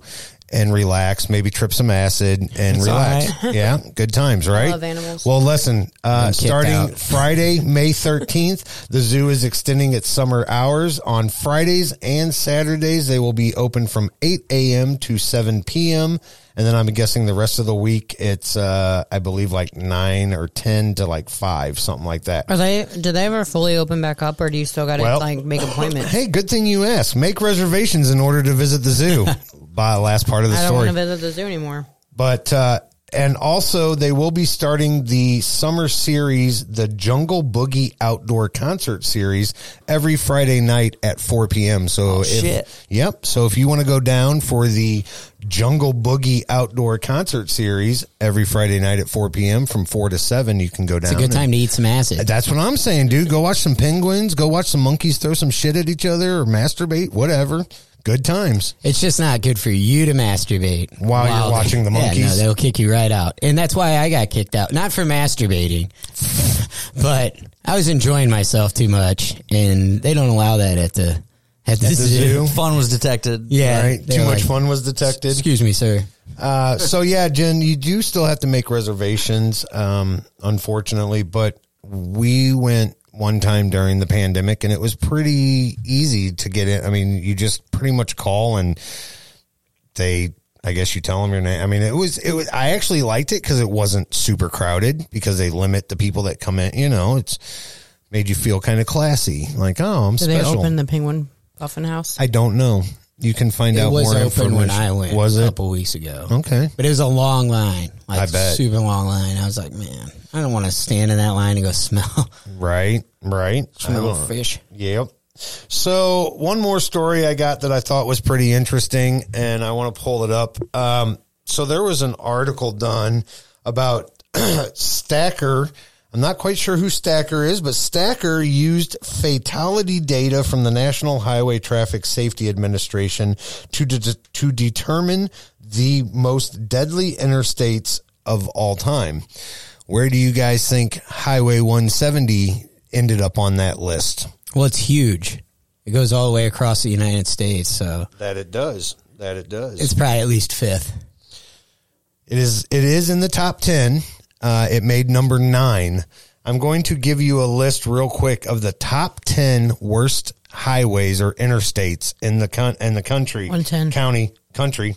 and relax, maybe trip some acid and It's relax? all right. yeah, good times, right? love animals. Well, listen, uh, starting out. Friday, May 13th, the zoo is extending its summer hours. On Fridays and Saturdays, they will be open from 8 a.m. to 7 p.m. And then I'm guessing the rest of the week, it's, uh, I believe like 9 or 10 to like 5, something like that. Are they? Do they ever fully open back up, or do you still got to Well- like make appointments? Hey, good thing you asked. Make reservations in order to visit the zoo. By the last part of the story. I don't want to visit the zoo anymore. But uh, and also they will be starting the summer series, the Jungle Boogie Outdoor Concert Series, every Friday night at 4 p.m. So oh, if, shit. yep. So if you want to go down for the Jungle Boogie Outdoor Concert Series every Friday night at 4 p.m. from 4 to 7, you can go down. it's a good time to eat some acid. that's what I'm saying, dude. Go watch some penguins. Go watch some monkeys throw some shit at each other or masturbate, whatever. Good times. It's just not good for you to masturbate While you're watching the Yeah, no, monkeys. they'll kick you right out, and that's why I got kicked out. Not for masturbating, but I was enjoying myself too much, and they don't allow that at the at the, at the zoo. zoo? Fun was detected. Yeah, right? they're Too much like, fun was detected. Excuse me, sir. Uh, so yeah, Jen, you do still have to make reservations, um, unfortunately, but we went one time during the pandemic and it was pretty easy to get in. I mean, you just pretty much call and they, I guess you tell them your name. I mean, it was, it was, I actually liked it because it wasn't super crowded because they limit the people that come in, you know, it's made you feel kind of classy. Like, oh, I'm Do special. they open the Penguin Puffin House? I don't know. You can find It out was more open information. when I went. Was a couple weeks ago? Okay. But it was a long line. Like I bet. super long line. I was like, man, I don't want to stand in that line and go smell Right, right. smell I fish. Yep. So one more story I got that I thought was pretty interesting, and I want to pull it up. Um, so there was an article done about Stacker. I'm not quite sure who Stacker is, but Stacker used fatality data from the National Highway Traffic Safety Administration to de- to determine the most deadly interstates of all time. Where do you guys think Highway 170 ended up on that list? Well, it's huge. It goes all the way across the United States, so That it does. That it does. it's probably at least fifth. It is. It is in the top ten. Uh, it made number nine. I'm going to give you a list real quick of the top ten worst highways or interstates in the con- in the country. 110. county country.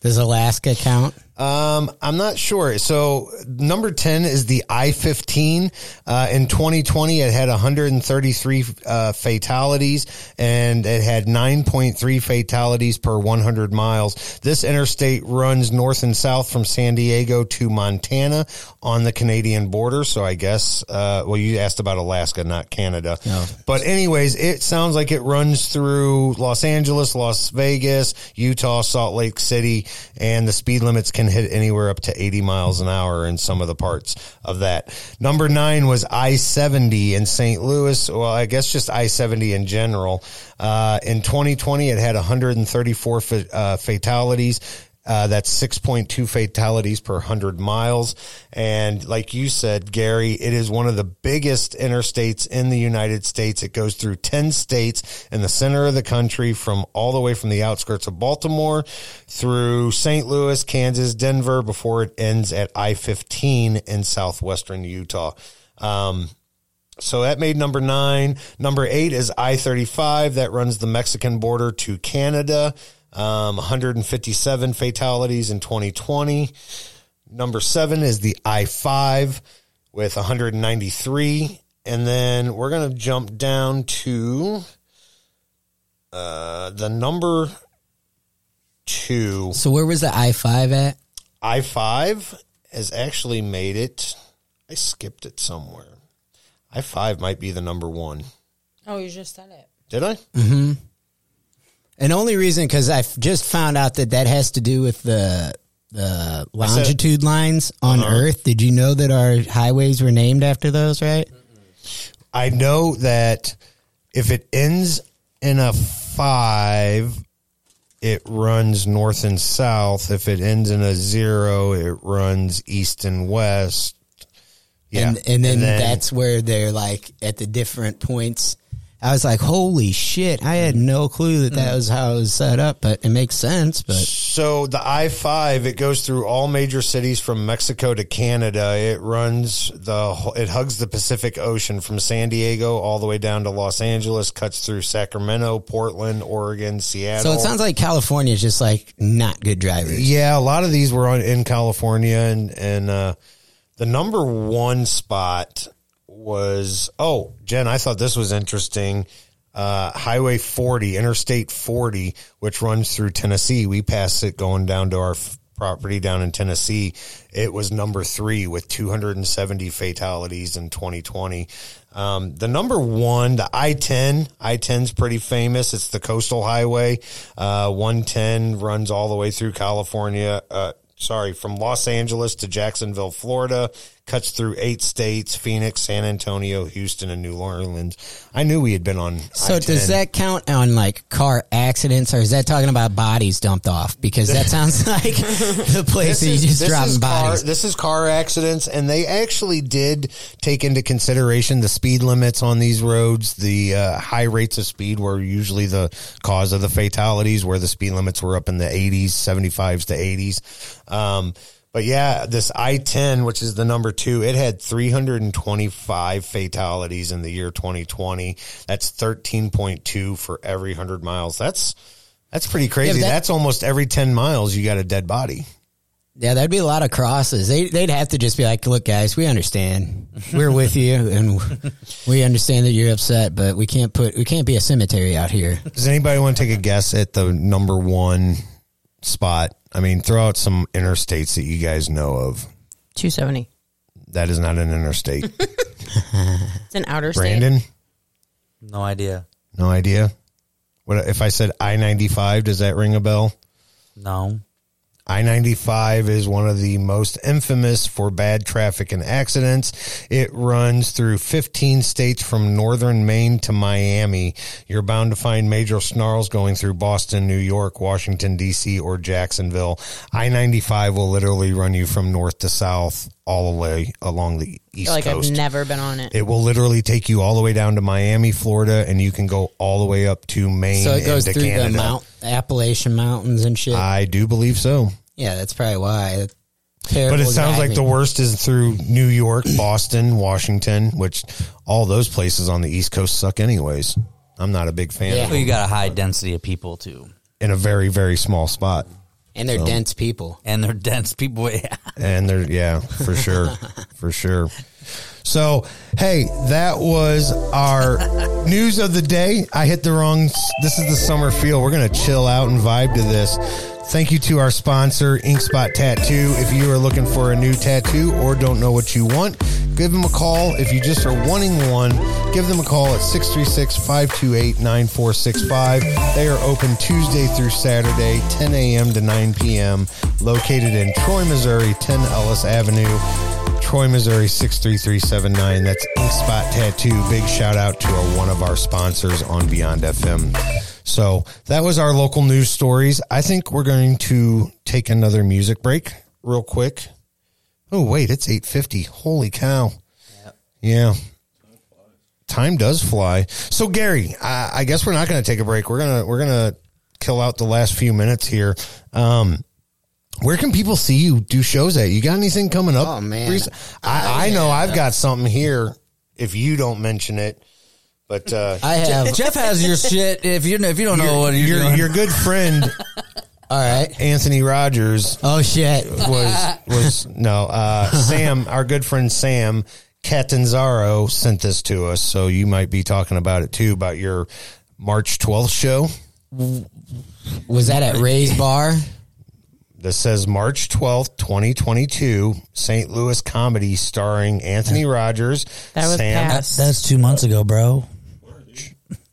Does Alaska count? Um, I'm not sure. So number 10 is the I-15. Uh, in 2020, it had 133, uh, fatalities and it had 9.3 fatalities per 100 miles. This interstate runs north and south from San Diego to Montana on the Canadian border. So I guess, uh, well, you asked about Alaska, not Canada. But anyways, it sounds like it runs through Los Angeles, Las Vegas, Utah, Salt Lake City, and the speed limits can hit anywhere up to 80 miles an hour in some of the parts of that. Number nine was I-70 in St. Louis. Well, I guess just I-70 in general. Uh, in 2020, it had 134 fa- uh, fatalities. Uh, that's 6.2 fatalities per 100 miles. And like you said, Gary, it is one of the biggest interstates in the United States. It goes through 10 states in the center of the country from all the way from the outskirts of Baltimore through St. Louis, Kansas, Denver before it ends at I-15 in southwestern Utah. Um, so that made number nine. Number eight is I 35 that runs the Mexican border to Canada. Um, 157 fatalities in 2020. Number seven is the I 5 with 193. And then we're going to jump down to uh, the number two. So where was the I five at? I 5 has actually made it. I skipped it somewhere. I 5 might be the number one. Oh, you just said it. Did I? Mm-hmm. And only reason because I just found out that that has to do with the the longitude lines on Uh-huh. Earth. Did you know that our highways were named after those? Right. I know that if it ends in a five, it runs north and south. If it ends in a zero, it runs east and west. Yeah. And, and then that's where they're like at the different points. I was like, holy shit. I had no clue that that was how it was set up, but it makes sense. But So the I five it goes through all major cities from Mexico to Canada. It runs the it hugs the Pacific Ocean from San Diego all the way down to Los Angeles. Cuts through Sacramento, Portland, Oregon, Seattle. so it sounds like California is just like not good drivers. Yeah, a lot of these were on in California, and and uh, the number one spot was oh Jen, I thought this was interesting. Uh, Highway 40, Interstate 40, which runs through Tennessee. We passed it going down to our f- property down in Tennessee. It was number three with 270 fatalities in 2020. Um, the number one, the I-10, I-10's pretty famous. It's the coastal highway. Uh, I-10 runs all the way through California. Uh, sorry, from Los Angeles to Jacksonville, Florida, cuts through eight states, Phoenix, San Antonio, Houston, and New Orleans. I knew we had been on. So I-10. does that count on like car accidents or is that talking about bodies dumped off? Because that sounds like the place that you just dropping is car, bodies. This is car accidents, and they actually did take into consideration the speed limits on these roads. The uh, high rates of speed were usually the cause of the fatalities, where the speed limits were up in the 80s, 75s to 80s. Um, but yeah, this I-10, which is the number two, it had 325 fatalities in the year 2020. That's 13.2 for every 100 miles. That's that's pretty crazy. that- that's almost every 10 miles you got a dead body. Yeah, that'd be a lot of crosses. They, they'd have to just be like, look, guys, we understand. We're with you and we understand that you're upset, but we can't put, we can't be a cemetery out here. Does anybody want to take a guess at the number one spot? I mean, throw out some interstates that you guys know of. 270. That is not an interstate. It's an outer state. Brandon, No idea. no idea. What if I said I ninety five? Does that ring a bell? No. I 95 is one of the most infamous for bad traffic and accidents. It runs through 15 states from northern Maine to Miami. You're bound to find major snarls going through Boston, New York, Washington, D.C., or Jacksonville. I 95 will literally run you from north to south all the way along the east like coast. I've never been on it. It will literally take you all the way down to Miami, Florida, and you can go all the way up to Maine So it goes and through Canada. the mount, Appalachian Mountains and shit. I do believe so. Yeah, that's probably why. But it sounds like the worst is through New York, Boston, Washington, which all those places on the East Coast suck anyways. I'm not a big fan of Well, you got a high density of people too. in a very, very small spot. And they're So- dense people. And they're dense people. Yeah. and they're yeah for sure for sure so hey that was our news of the day i hit the wrong this is the summer feel we're gonna chill out and vibe to this thank you to our sponsor inkspot tattoo if you are looking for a new tattoo or don't know what you want give them a call if you just are wanting one give them a call at 636-528-9465 they are open tuesday through saturday 10 a.m to 9 p.m located in troy missouri 10 ellis avenue Troy, Missouri 63379. That's Ink Spot Tattoo. Big shout out to our, one of our sponsors on Beyond FM. So that was our local news stories. I think we're going to take another music break real quick. Oh wait, it's 850. Holy cow. Yeah. Time does fly. So Gary, I, I guess we're not going to take a break. We're going to, we're to kill out the last few minutes here. Um, where can people see you do shows at? You got anything coming up? Oh, man. I, I know I've got something here. If you don't mention it, but uh, I have. Jeff has your shit. If you if you don't know your, what you're your, doing, your good friend All right. Anthony Rogers Oh shit. was was no uh, Sam. Our good friend Sam Catanzaro sent this to us, so you might be talking about it too about your March twelfth show. Was that at Ray's Bar? This says March 12th, 2022, St. Louis comedy starring Anthony Rogers. That was Sam. past. that's two months ago, bro.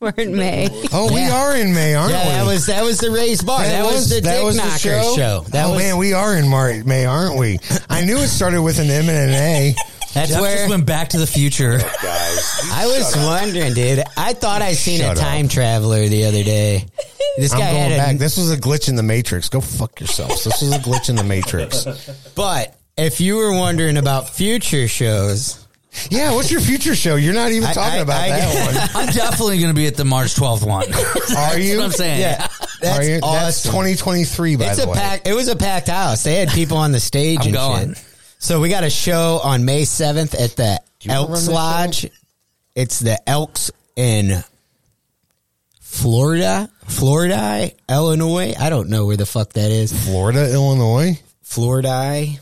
We're in May. Oh, we Yeah. are in May, aren't Yeah, we? that was that was the Ray's Bar. That, was, the Dick Knocker show. That oh was man, we are in Mar- May, aren't we? I knew it started with an M and an A. that's Jeff where just went back to the future. Guys, I was wondering, dude. I thought I seen Shut a up. time traveler the other day. This I'm guy going had back. a This was a glitch in the Matrix. Go fuck yourselves. This was a glitch in the Matrix. But if you were wondering about future shows, Yeah, what's your future show? You're not even talking I- about I- that I'm definitely going to be at the March 12th one. one. Are you? what I'm saying. yeah, Are that's you? That's 2023, by it's the a way. pack. It was a packed house. They had people on the stage I'm and going. shit. So we got a show on May seventh at the Elks? Lodge. It's the Elks in Florida, Florida, Illinois. I don't know where the fuck that is. Florida, Illinois. Florida. I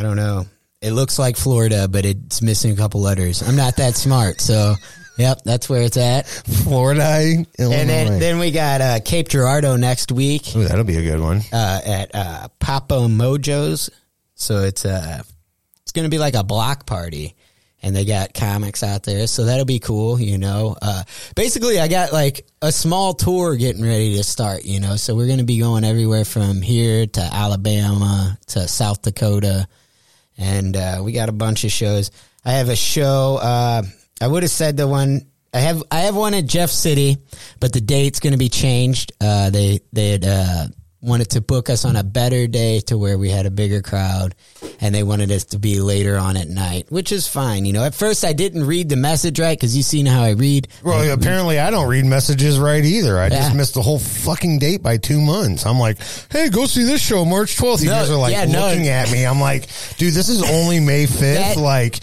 don't know. It looks like Florida, but it's missing a couple letters. I'm not that smart, so yep, that's where it's at. Florida, Illinois. And then then we got uh, Cape Girardeau next week Ooh, that'll be a good one. uh, at uh, Papo Mojo's. So it's uh it's gonna be like a block party, and they got comics out there, so that'll be cool. You know, uh, basically I got like a small tour getting ready to start. You know, so we're gonna be going everywhere from here to Alabama to South Dakota, and uh, we got a bunch of shows. I have a show. Uh, I would have said the one. I have I have one at Jeff City, but the date's going to be changed. Uh, they they had uh, wanted to book us on a better day to where we had a bigger crowd, and they wanted us to be later on at night, which is fine. You know, at first I didn't read the message right because you seen how I read. Well, apparently I don't read messages right either. I just missed the whole fucking date by two months. I'm like, hey, go see this show March 12th. You No, guys are like yeah, no. looking at me. I'm like, dude, this is only May 5th. That- like,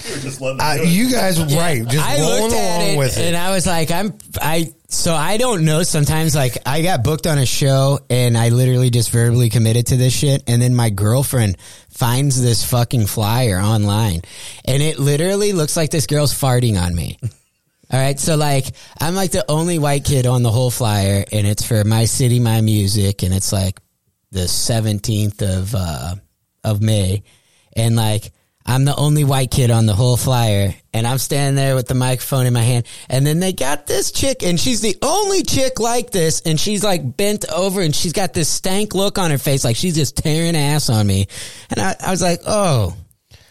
uh, you guys, right, just I rolling looked at along it with it. and I was like, I'm I so I don't know. Sometimes like I got booked on a show and I literally just verbally committed to this shit, and then my girlfriend finds this fucking flyer online, and it literally looks like this girl's farting on me. All right, so like I'm like the only white kid on the whole flyer, and it's for my city, my music, and it's like the 17th of uh, of May, and like I'm the only white kid on the whole flyer, and I'm standing there with the microphone in my hand, and then they got this chick, and she's the only chick like this, and she's like bent over, and she's got this stank look on her face, like she's just tearing ass on me, and I, I was like, oh.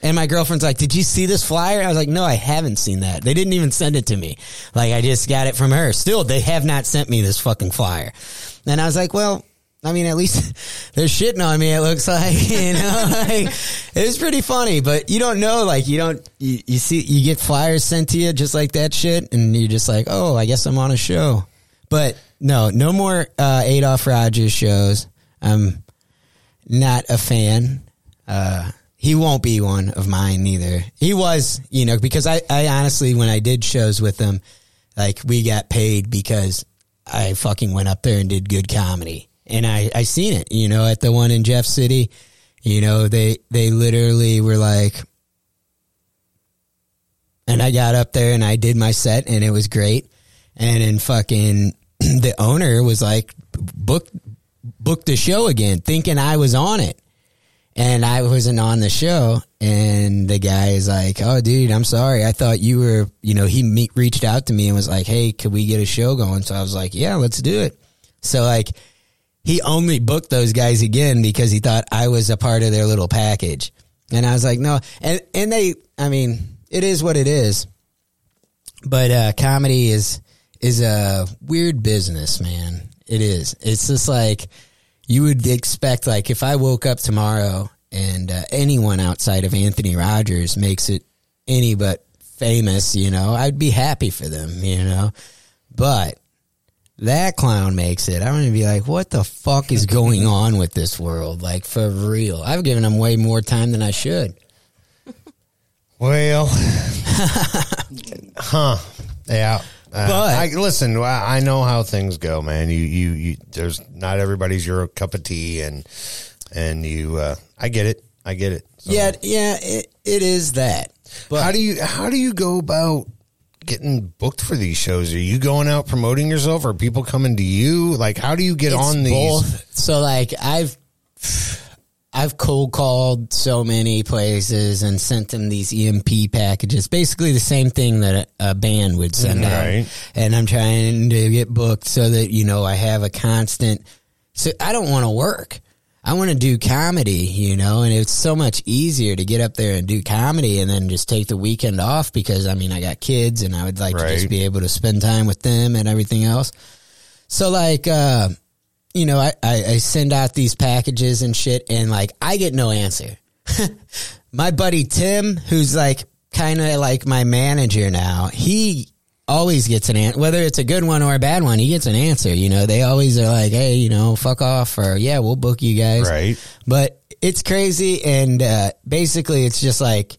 And my girlfriend's like, "Did you see this flyer?" I was like, "No, I haven't seen that. They didn't even send it to me. Like, I just got it from her. Still, they have not sent me this fucking flyer." And I was like, "Well, I mean, at least they're shitting on me. It looks like you know, like it was pretty funny. But you don't know, like you don't you, you see you get flyers sent to you just like that shit, and you're just like, oh, I guess I'm on a show. But no, no more uh, Adolph Rogers shows. I'm not a fan. Uh, he won't be one of mine neither. He was, you know, because I, I honestly, when I did shows with him, like we got paid because I fucking went up there and did good comedy. And I I seen it. You know, at the one in Jeff City, you know they they literally were like, and I got up there and I did my set and it was great. And then fucking the owner was like, book book the show again, thinking I was on it. And I wasn't on the show. And the guy is like, Oh, dude, I'm sorry. I thought you were, you know, he reached out to me and was like, Hey, could we get a show going? So I was like, Yeah, let's do it. So like, he only booked those guys again because he thought I was a part of their little package. And I was like, no. And, and they, I mean, it is what it is. But, uh, comedy is, is a weird business, man. It is. It's just like, you would expect, like, if I woke up tomorrow and uh, anyone outside of Anthony Rogers makes it any but famous, you know, I'd be happy for them, you know. But that clown makes it. I'm going to be like, what the fuck is going on with this world? Like, for real. I've given him way more time than I should. Well, huh? Yeah. Uh, But- I, listen, I I know how things go, man. You, you, you. There's not everybody's your cup of tea, and and you. Uh, I get it. I get it. So, Yeah, yeah, it, it is that. But how do you how do you go about getting booked for these shows? Are you going out promoting yourself, or are people coming to you? Like, how do you get It's on these? both. So like I've I've cold called so many places and sent them these EMP packages, basically the same thing that a, a band would send mm-hmm. Right. out. And I'm trying to get booked so that you know I have a constant. So I don't want to work. I want to do comedy, you know, and it's so much easier to get up there and do comedy and then just take the weekend off because I mean I got kids and I would like to just be able to spend time with them and everything else. So like, uh, you know, I, I, I send out these packages and shit and like I get no answer. my buddy Tim, who's like kind of like my manager now, he always gets an answer, whether it's a good one or a bad one, he gets an answer. You know, they always are like, Hey, you know, fuck off or yeah, we'll book you guys. Right. But it's crazy. And, uh, basically it's just like,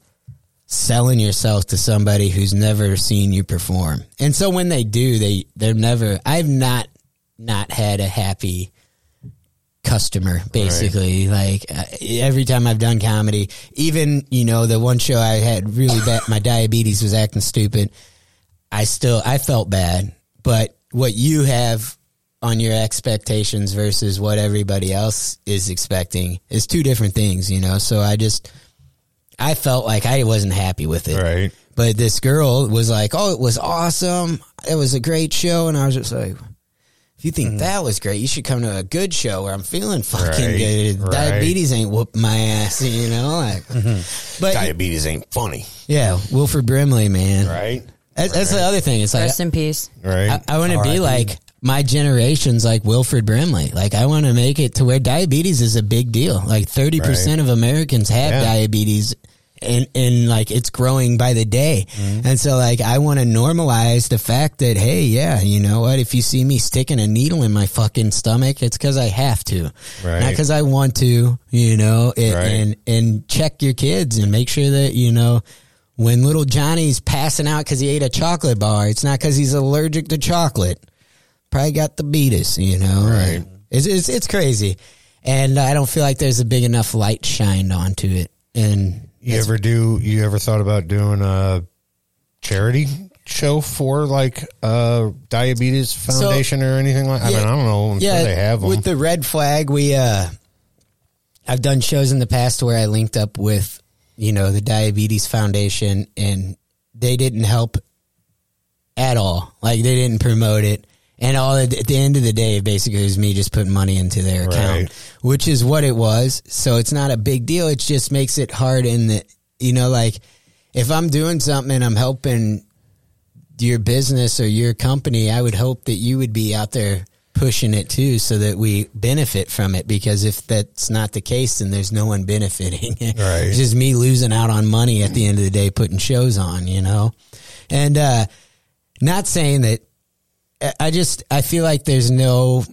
selling yourself to somebody who's never seen you perform. And so when they do, they they're never I've not not had a happy customer basically like uh, every time I've done comedy even you know the one show I had really bad my diabetes was acting stupid I still I felt bad but what you have on your expectations versus what everybody else is expecting is two different things you know so I just I felt like I wasn't happy with it. Right. But this girl was like, "Oh, it was awesome. It was a great show." And I was just like, "If you think hmm. that was great, you should come to a good show where I'm feeling fucking Right, good. right. Diabetes ain't whooping my ass, you know." Like, mm-hmm. but Diabetes ain't funny, yeah, Wilford Brimley, man. right? That's, that's the other thing. It's like Rest in peace. Right. I, I want to be like my generation's like Wilford Brimley. Like I want to make it to where diabetes is a big deal. Like thirty percent of Americans have Yeah. diabetes. And, and like it's growing by the day. Mm-hmm. And so like I want to normalize the fact that, hey, yeah, you know what? If you see me sticking a needle in my fucking stomach, it's cause I have to. Right. Not cause I want to, you know, and, Right. and, and check your kids and make sure that, you know, when little Johnny's passing out because he ate a chocolate bar, it's not because he's allergic to chocolate. Probably got the beatus, you know. Right. It's, it's it's crazy, and I don't feel like there's a big enough light shined onto it. And You ever do? You ever thought about doing a charity show for like uh diabetes foundation or anything like? That? I mean, I don't know. I'm sure they have them. with the red flag. We uh, I've done shows in the past where I linked up with you know the Diabetes Foundation, and they didn't help at all. Like they didn't promote it. And all at the end of the day, basically, it was me just putting money into their account, Right. which is what it was. So it's not a big deal. It just makes it hard in the, you know, like if I'm doing something and I'm helping your business or your company, I would hope that you would be out there pushing it too so that we benefit from it because if that's not the case then there's no one benefiting Right. it's just me losing out on money at the end of the day putting shows on you know and uh not saying that I- just i feel like there's no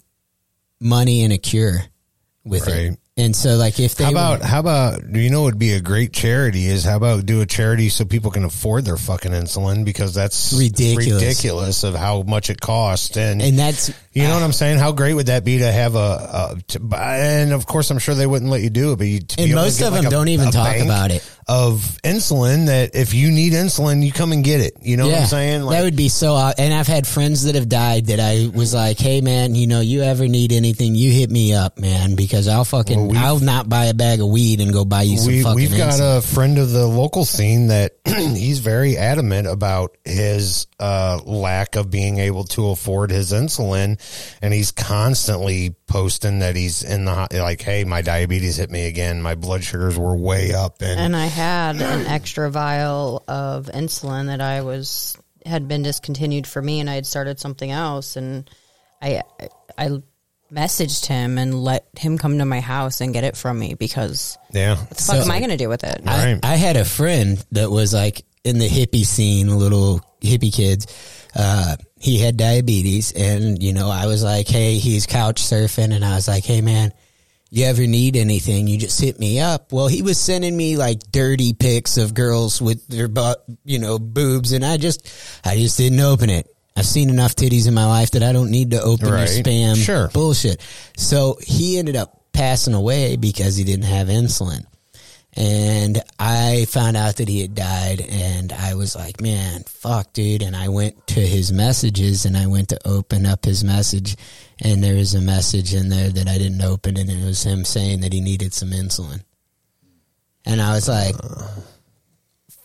money in a cure with Right. it And so, like, if they How were- about how about you know what would be a great charity is how about do a charity so people can afford their fucking insulin because that's Ridiculous. ridiculous of how much it costs and and that's you know what ah. I'm saying how great would that be to have a, a to and of course I'm sure they wouldn't let you do it but you And most of like them a- don't even talk bank about it. Of insulin that if you need insulin you come and get it you know what I'm saying that would be so. And I've had friends that have died that I was like, "Hey, man, you know, you ever need anything, you hit me up, man, because I'll fucking, I'll not buy a bag of weed and go buy you some we, fucking." we've got insulin. a friend of the local scene that he's very adamant about his uh, lack of being able to afford his insulin, and he's constantly posting that he's in the hot- like, "Hey, my diabetes hit me again. My blood sugars were way up." And, And I had an extra vial of insulin that I was had been discontinued for me, and I had started something else, and I I messaged him and let him come to my house and get it from me because yeah, what the fuck am I going to do with it? I, I had a friend that was like in the hippie scene, little hippie kids. Uh, he had diabetes, and you know, I was like, "Hey, he's couch surfing," and I was like, "Hey, man." You ever need anything, you just hit me up. Well, he was sending me like dirty pics of girls with their butt, you know, boobs, and I just, I just didn't open it. I've seen enough titties in my life that I don't need to open Right. your spam Sure. bullshit. So he ended up passing away because he didn't have insulin. And I found out that he had died and I was like, man, fuck dude. And I went to his messages and I went to open up his message and there was a message in there that I didn't open and it was him saying that he needed some insulin. And I was like,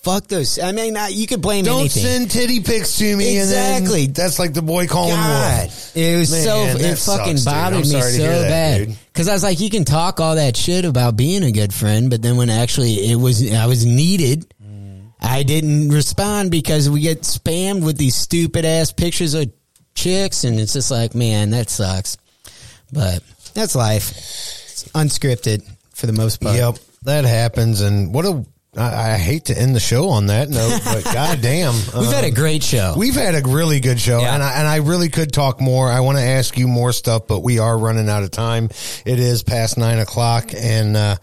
fuck those. I mean, I, you could blame me. don't anything. send titty pics to me. Exactly. That's like the boy calling God, wolf. it was Man, so it fucking sucks, bothered me so that, bad because I was like, you can talk all that shit about being a good friend, but then when actually it was I was needed, mm. I didn't respond because we get spammed with these stupid ass pictures of chicks, and it's just like, man, that sucks. But that's life. It's unscripted for the most part. Yep, that happens. And what a I, I hate to end the show on that note, but goddamn, We've had a um, great show. We've had a really good show, and I and I really could talk more. I want to ask you more stuff, but we are running out of time. It is past nine o'clock, and uh,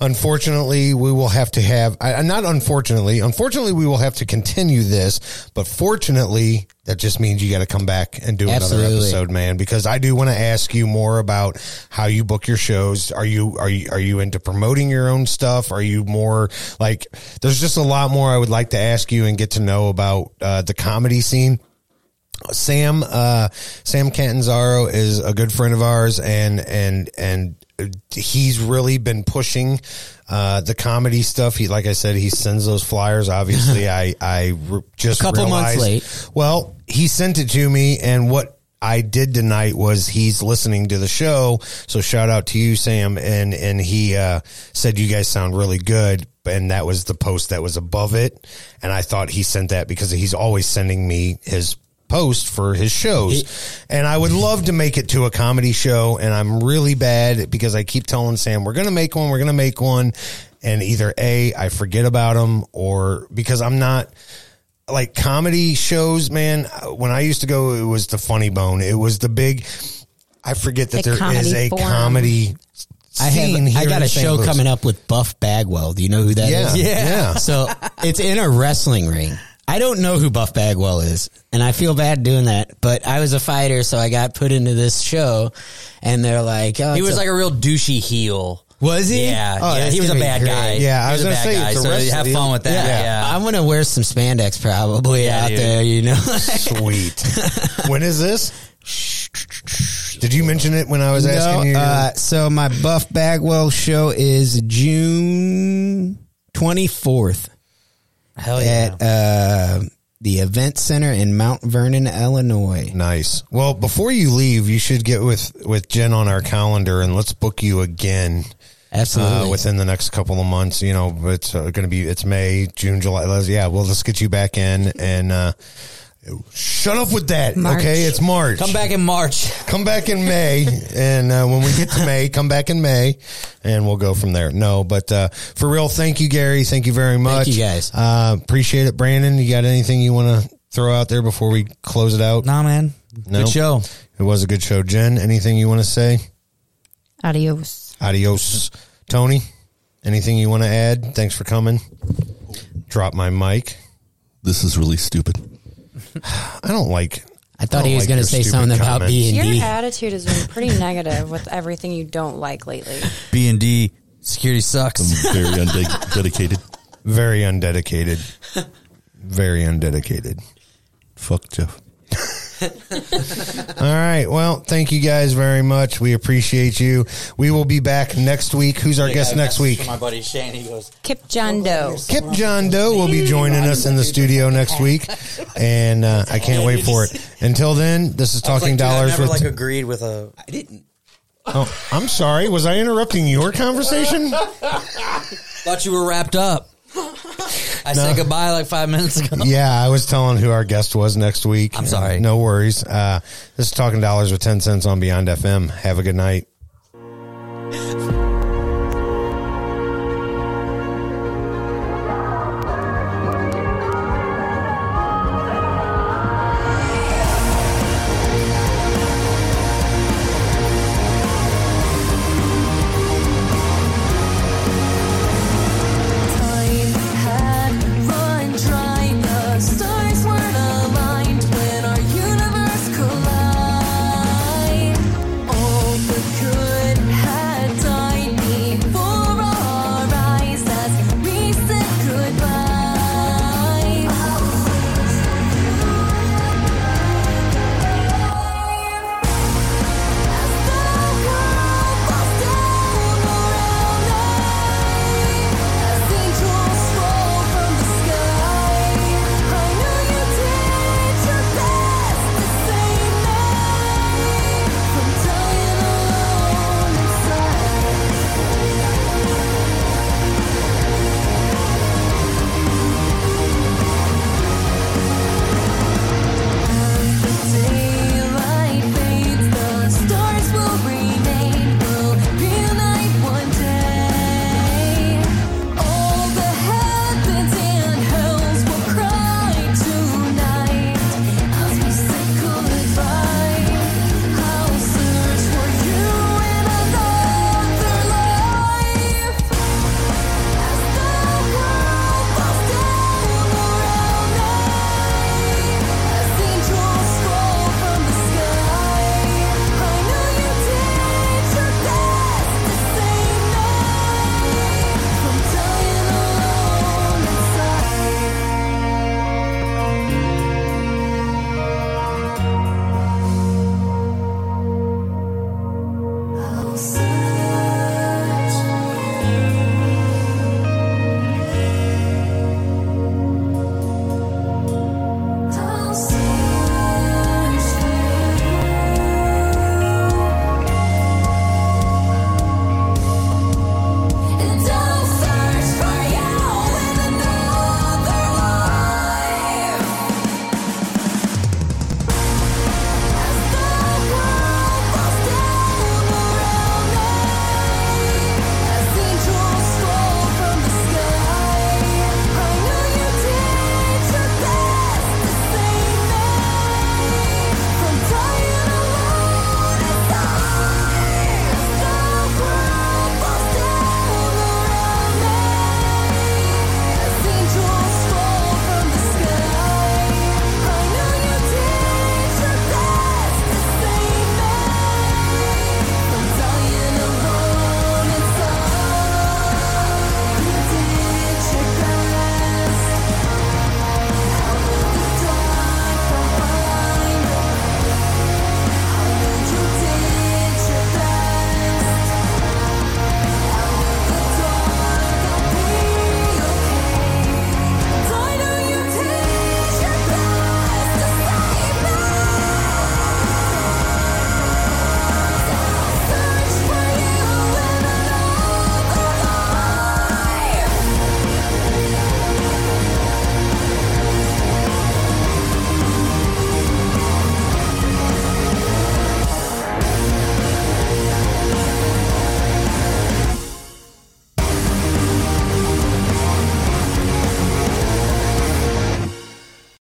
unfortunately, we will have to have. I, not unfortunately, unfortunately, we will have to continue this. But fortunately, that just means you got to come back and do another episode, man. Because I do want to ask you more about how you book your shows. Are you are you are you into promoting your own stuff? Are you more like? There's just a lot more I would like to ask you and get to know about uh, the comedy scene. Sam uh, Sam Catanzaro is a good friend of ours, and and and he's really been pushing uh, the comedy stuff. He, like I said, he sends those flyers. Obviously, I I re- just A couple months late. Well, he sent it to me, and what I did tonight was he's listening to the show. So shout out to you, Sam, and and he uh, said you guys sound really good. And that was the post that was above it. And I thought he sent that because he's always sending me his post for his shows. and I would love to make it to a comedy show. And I'm really bad because I keep telling Sam, we're going to make one, we're going to make one. And either A, I forget about them or because I'm not like comedy shows, man. When I used to go, it was the funny bone. It was the big, I forget that The there is a forum. comedy I have. I got a show Louis. coming up with Buff Bagwell. Do you know who that is? Yeah, yeah. So it's in a wrestling ring. I don't know who Buff Bagwell is, and I feel bad doing that. But I was a fighter, so I got put into this show, and they're like, oh, He was a- like a real douchey heel. Was he? Yeah, Oh, yeah. He was a bad great. guy. Yeah, I He was a gonna bad say, guy. So wrestling- have fun with that. Yeah. I'm gonna wear some spandex probably Yeah, out dude. there. You know, Sweet. when is this? Did you mention it when I was asking you? Uh, so my Buff Bagwell show is June twenty fourth. Hell yeah! At uh, the Event Center in Mount Vernon, Illinois. Nice. Well, before you leave, you should get with with Jen on our calendar and let's book you again. Absolutely. Uh, within the next couple of months, you know, it's uh, going to be it's May, June, July. Let's, yeah, well, let's get you back in and uh, shut up with that. March. Okay, it's March. Come back in March. Come back in May, and uh, when we get to May, come back in May, and we'll go from there. No, but uh, for real, thank you, Gary. Thank you very much. you, guys. Uh, appreciate it, Brandon. You got anything you want to throw out there before we close it out? Nah, man. No? Good show. It was a good show. Jen, anything you want to say? Adios. Adios, Tony. Anything you want to add? Thanks for coming. Drop my mic. This is really stupid. I don't like. I thought don't he was like going to say stupid something about comments. B and Your D. attitude has been pretty negative with everything you don't like lately. B and D security sucks. I'm very undedicated. Very undedicated. Very undedicated. Fuck Jeff. All right. Well, thank you guys very much. We appreciate you. We will be back next week. Who's our guest next week? My buddy Shane, he goes, Kip John Doe. Kip John Doe will be joining us in the studio next week, and uh, I can't wait for it. Until then, this is Talking Dollars never with. like agreed with a. I didn't. oh, I'm sorry. Was I interrupting your conversation? Thought you were wrapped up. I said goodbye like five minutes ago. Yeah, I was telling who our guest was next week. I'm sorry. No worries. Uh, this is Talking Dollars with Tencents on Beyond FM. Have a good night.